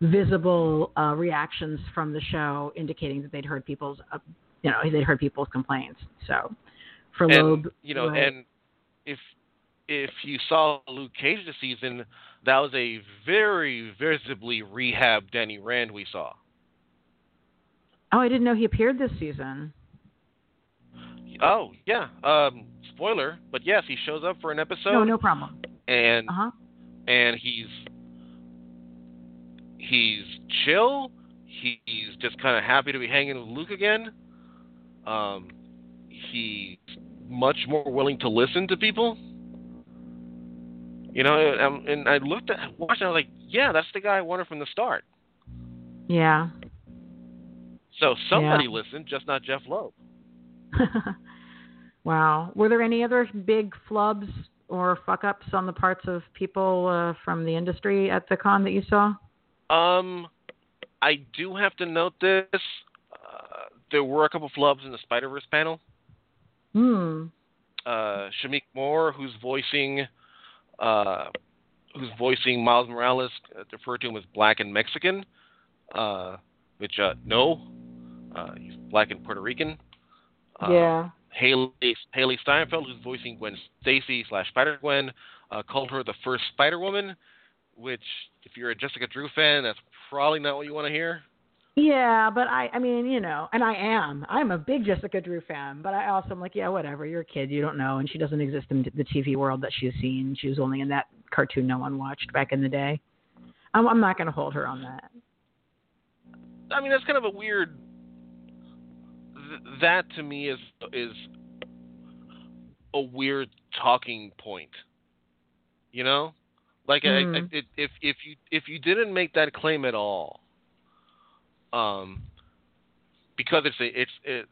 Speaker 1: visible uh, reactions from the show indicating that they'd heard people's, uh, you know, they'd heard people's complaints. So for
Speaker 2: and
Speaker 1: Loeb,
Speaker 2: you know, and if if you saw Luke Cage this season, that was a very visibly rehab Danny Rand we saw.
Speaker 1: oh, I didn't know he appeared this season.
Speaker 2: Oh yeah, um, spoiler, but yes, he shows up for an episode,
Speaker 1: no, no problem.
Speaker 2: and
Speaker 1: Uh huh.
Speaker 2: and he's he's chill. He's just kind of happy to be hanging with Luke again. Um, he's much more willing to listen to people. You know, and, and I looked at watched, and I was like, yeah, that's the guy I wanted from the start.
Speaker 1: Yeah.
Speaker 2: So somebody listened, just not Jeph Loeb. [laughs]
Speaker 1: wow. Were there any other big flubs or fuck ups on the parts of people uh, from the industry at the con that you saw?
Speaker 2: Um, I do have to note this. Uh, there were a couple flubs in the Spider Verse panel.
Speaker 1: Hmm.
Speaker 2: uh, Shameik Moore, who's voicing uh, who's voicing Miles Morales, uh, referred to him as black and Mexican, uh, which uh, no, uh, he's black and Puerto Rican. Uh,
Speaker 1: yeah.
Speaker 2: Hailee Hailee Steinfeld, who's voicing Gwen Stacy slash Spider Gwen, uh, called her the first Spider Woman, which if you're a Jessica Drew fan, that's probably not what you want to hear.
Speaker 1: Yeah, but I, I mean, you know, and I am. I'm a big Jessica Drew fan, but I also am like, yeah, whatever. You're a kid, you don't know, and she doesn't exist in the TV world that she's seen. She was only in that cartoon no one watched back in the day. I'm, I'm not going to hold her on that.
Speaker 2: I mean, that's kind of a weird. Th- that to me is is a weird talking point. You know, like I, I,
Speaker 1: Mhm.
Speaker 2: it, if if you if you didn't make that claim at all, um, because it's a it's it,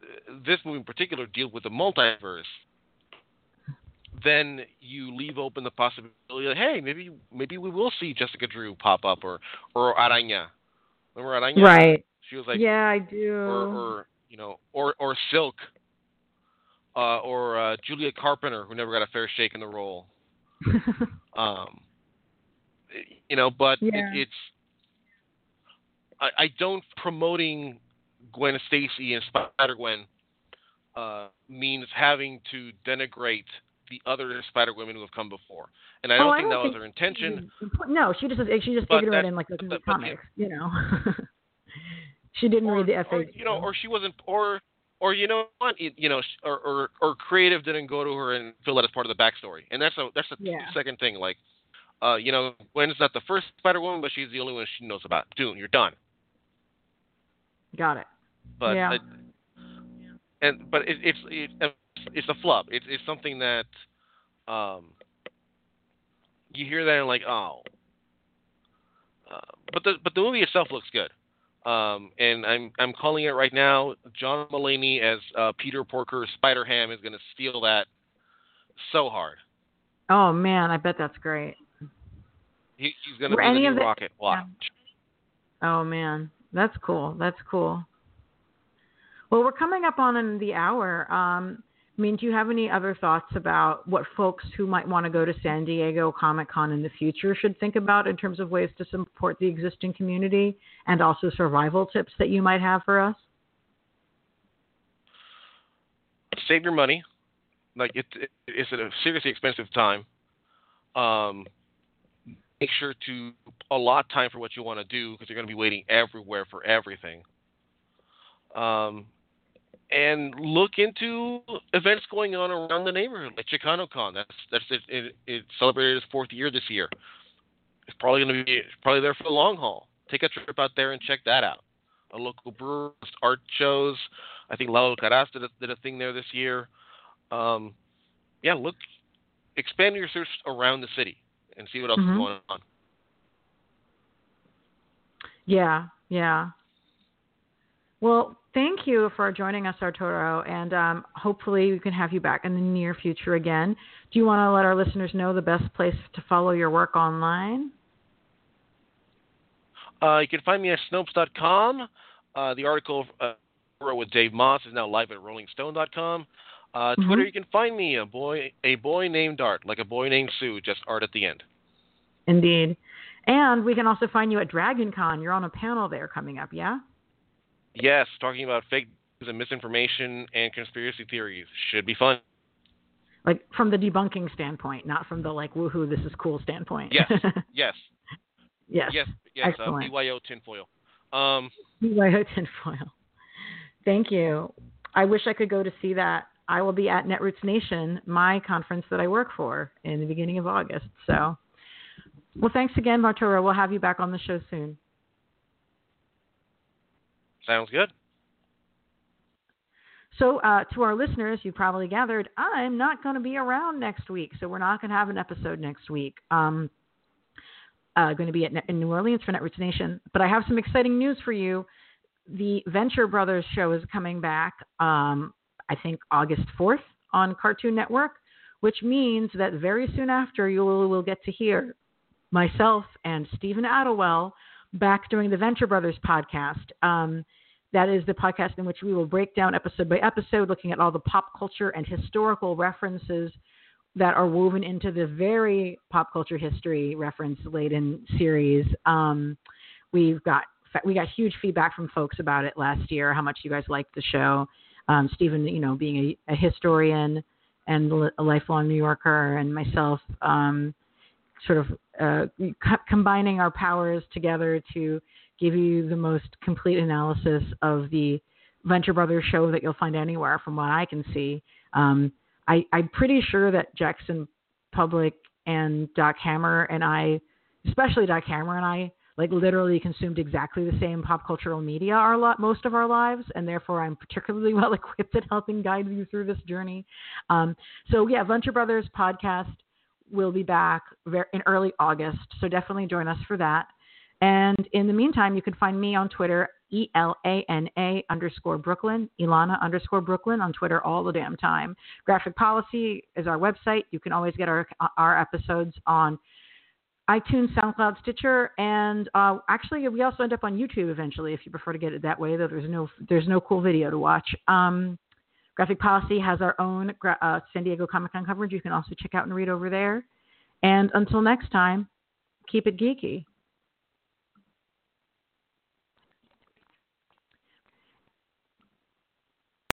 Speaker 2: this movie in particular deals with the multiverse. Then you leave open the possibility that hey, maybe maybe we will see Jessica Drew pop up or or Araña. Remember Araña?
Speaker 1: right.
Speaker 2: She was like
Speaker 1: yeah, I do.
Speaker 2: or, or you know, or or Silk, uh, or uh, Julia Carpenter, who never got a fair shake in the role. [laughs] Um, you know, but
Speaker 1: Yeah.
Speaker 2: it, it's I, I don't promoting Gwen Stacy and Spider Gwen uh, means having to denigrate the other Spider Women who have come before, and I
Speaker 1: Oh,
Speaker 2: don't
Speaker 1: I
Speaker 2: think
Speaker 1: don't
Speaker 2: that was her intention.
Speaker 1: no, she just she just figured it
Speaker 2: that-
Speaker 1: in like the
Speaker 2: but- but-
Speaker 1: comics, you know. [laughs] she didn't
Speaker 2: or,
Speaker 1: read the FAQ.
Speaker 2: you know, or she wasn't, or or you know what, you you know, or, or or creative didn't go to her and fill that as part of the backstory, and that's a that's a
Speaker 1: Yeah.
Speaker 2: second thing. Like, uh, you know, Gwen's not the first Spider Woman, but she's the only one she knows about. Dune, you're done.
Speaker 1: Got it.
Speaker 2: But
Speaker 1: Yeah.
Speaker 2: uh, and but it, it's it, it's a flub. It's it's something that um you hear that and like oh, uh, but the but the movie itself looks good. Um, and I'm I'm calling it right now. John Mulaney as uh, Peter Porker Spider Ham is going to steal that so hard.
Speaker 1: Oh man, I bet that's great.
Speaker 2: He, he's going to be the new
Speaker 1: of the-
Speaker 2: Rocket. Watch.
Speaker 1: Oh man, that's cool. That's cool. Well, we're coming up on the hour. Um, I mean, do you have any other thoughts about what folks who might want to go to San Diego Comic Con in the future should think about in terms of ways to support the existing community and also survival tips that you might have for us?
Speaker 2: save your money. Like it, it it's a seriously expensive time. Um, make sure to allot time for what you want to do because you're going to be waiting everywhere for everything. Um, and look into events going on around the neighborhood, like ChicanoCon. That's that's it. It, it celebrated its fourth year this year. It's probably going to be probably there for the long haul. Take a trip out there and check that out. A local brewer, art shows. I think Lalo Alcaraz did a, did a thing there this year. Um, yeah, look, expand your search around the city and see what else
Speaker 1: Mhm.
Speaker 2: is going on.
Speaker 1: Yeah, yeah. Well, thank you for joining us, Arturo, and um, hopefully we can have you back in the near future again. Do you want to let our listeners know the best place to follow your work online?
Speaker 2: Uh, you can find me at Snopes.com. Uh, the article uh, with Dave Moss is now live at RollingStone.com. Uh,
Speaker 1: Mm-hmm.
Speaker 2: Twitter, you can find me a boy, a boy named Art, like a boy named Sue, just Art at the end.
Speaker 1: Indeed. And we can also find you at Dragon Con. You're on a panel there coming up, yeah?
Speaker 2: Yes, talking about fake news and misinformation and conspiracy theories should be fun.
Speaker 1: Like from the debunking standpoint, not from the like woohoo, this is cool standpoint.
Speaker 2: Yes, [laughs] yes,
Speaker 1: yes.
Speaker 2: yes, yes. Uh,
Speaker 1: Excellent.
Speaker 2: BYO tinfoil. Um,
Speaker 1: BYO tinfoil. Thank you. I wish I could go to see that. I will be at Netroots Nation, my conference that I work for, in the beginning of August. So, well, thanks again, Arturo. We'll have you back on the show soon.
Speaker 2: sounds good.
Speaker 1: So, uh, to our listeners, you probably gathered, I'm not going to be around next week, so we're not going to have an episode next week. Um, uh, going to be at Net- in New Orleans for Netroots Nation, but I have some exciting news for you. The Venture Brothers show is coming back, um, I think August 4th on Cartoon Network, which means that very soon after you will, get to hear myself and Stephen Adderwell back doing the Venture Brothers podcast. Um, that is the podcast in which we will break down episode by episode, looking at all the pop culture and historical references that are woven into the very pop culture history reference laden series. Um, we've got we got huge feedback from folks about it last year, how much you guys liked the show. Um, Stephen, you know, being a, a historian and a lifelong New Yorker, and myself, um, sort of uh, co- combining our powers together to give you the most complete analysis of the Venture Brothers show that you'll find anywhere, from what I can see. Um, I, I'm pretty sure that Jackson Publick and Doc Hammer and I, especially Doc Hammer and I, like literally consumed exactly the same pop cultural media our lot most of our lives, and therefore I'm particularly [laughs] well equipped at helping guide you through this journey. Um, so yeah, Venture Brothers podcast will be back in early August, so definitely join us for that. And in the meantime, you can find me on Twitter, E L A N A underscore Brooklyn, Elana underscore Brooklyn on Twitter all the damn time. Graphic Policy is our website. You can always get our our episodes on iTunes, SoundCloud, Stitcher, and uh, actually we also end up on YouTube eventually if you prefer to get it that way. Though there's no there's no cool video to watch. Um, Graphic Policy has our own uh, San Diego Comic Con coverage. You can also check out and read over there. And until next time, keep it geeky.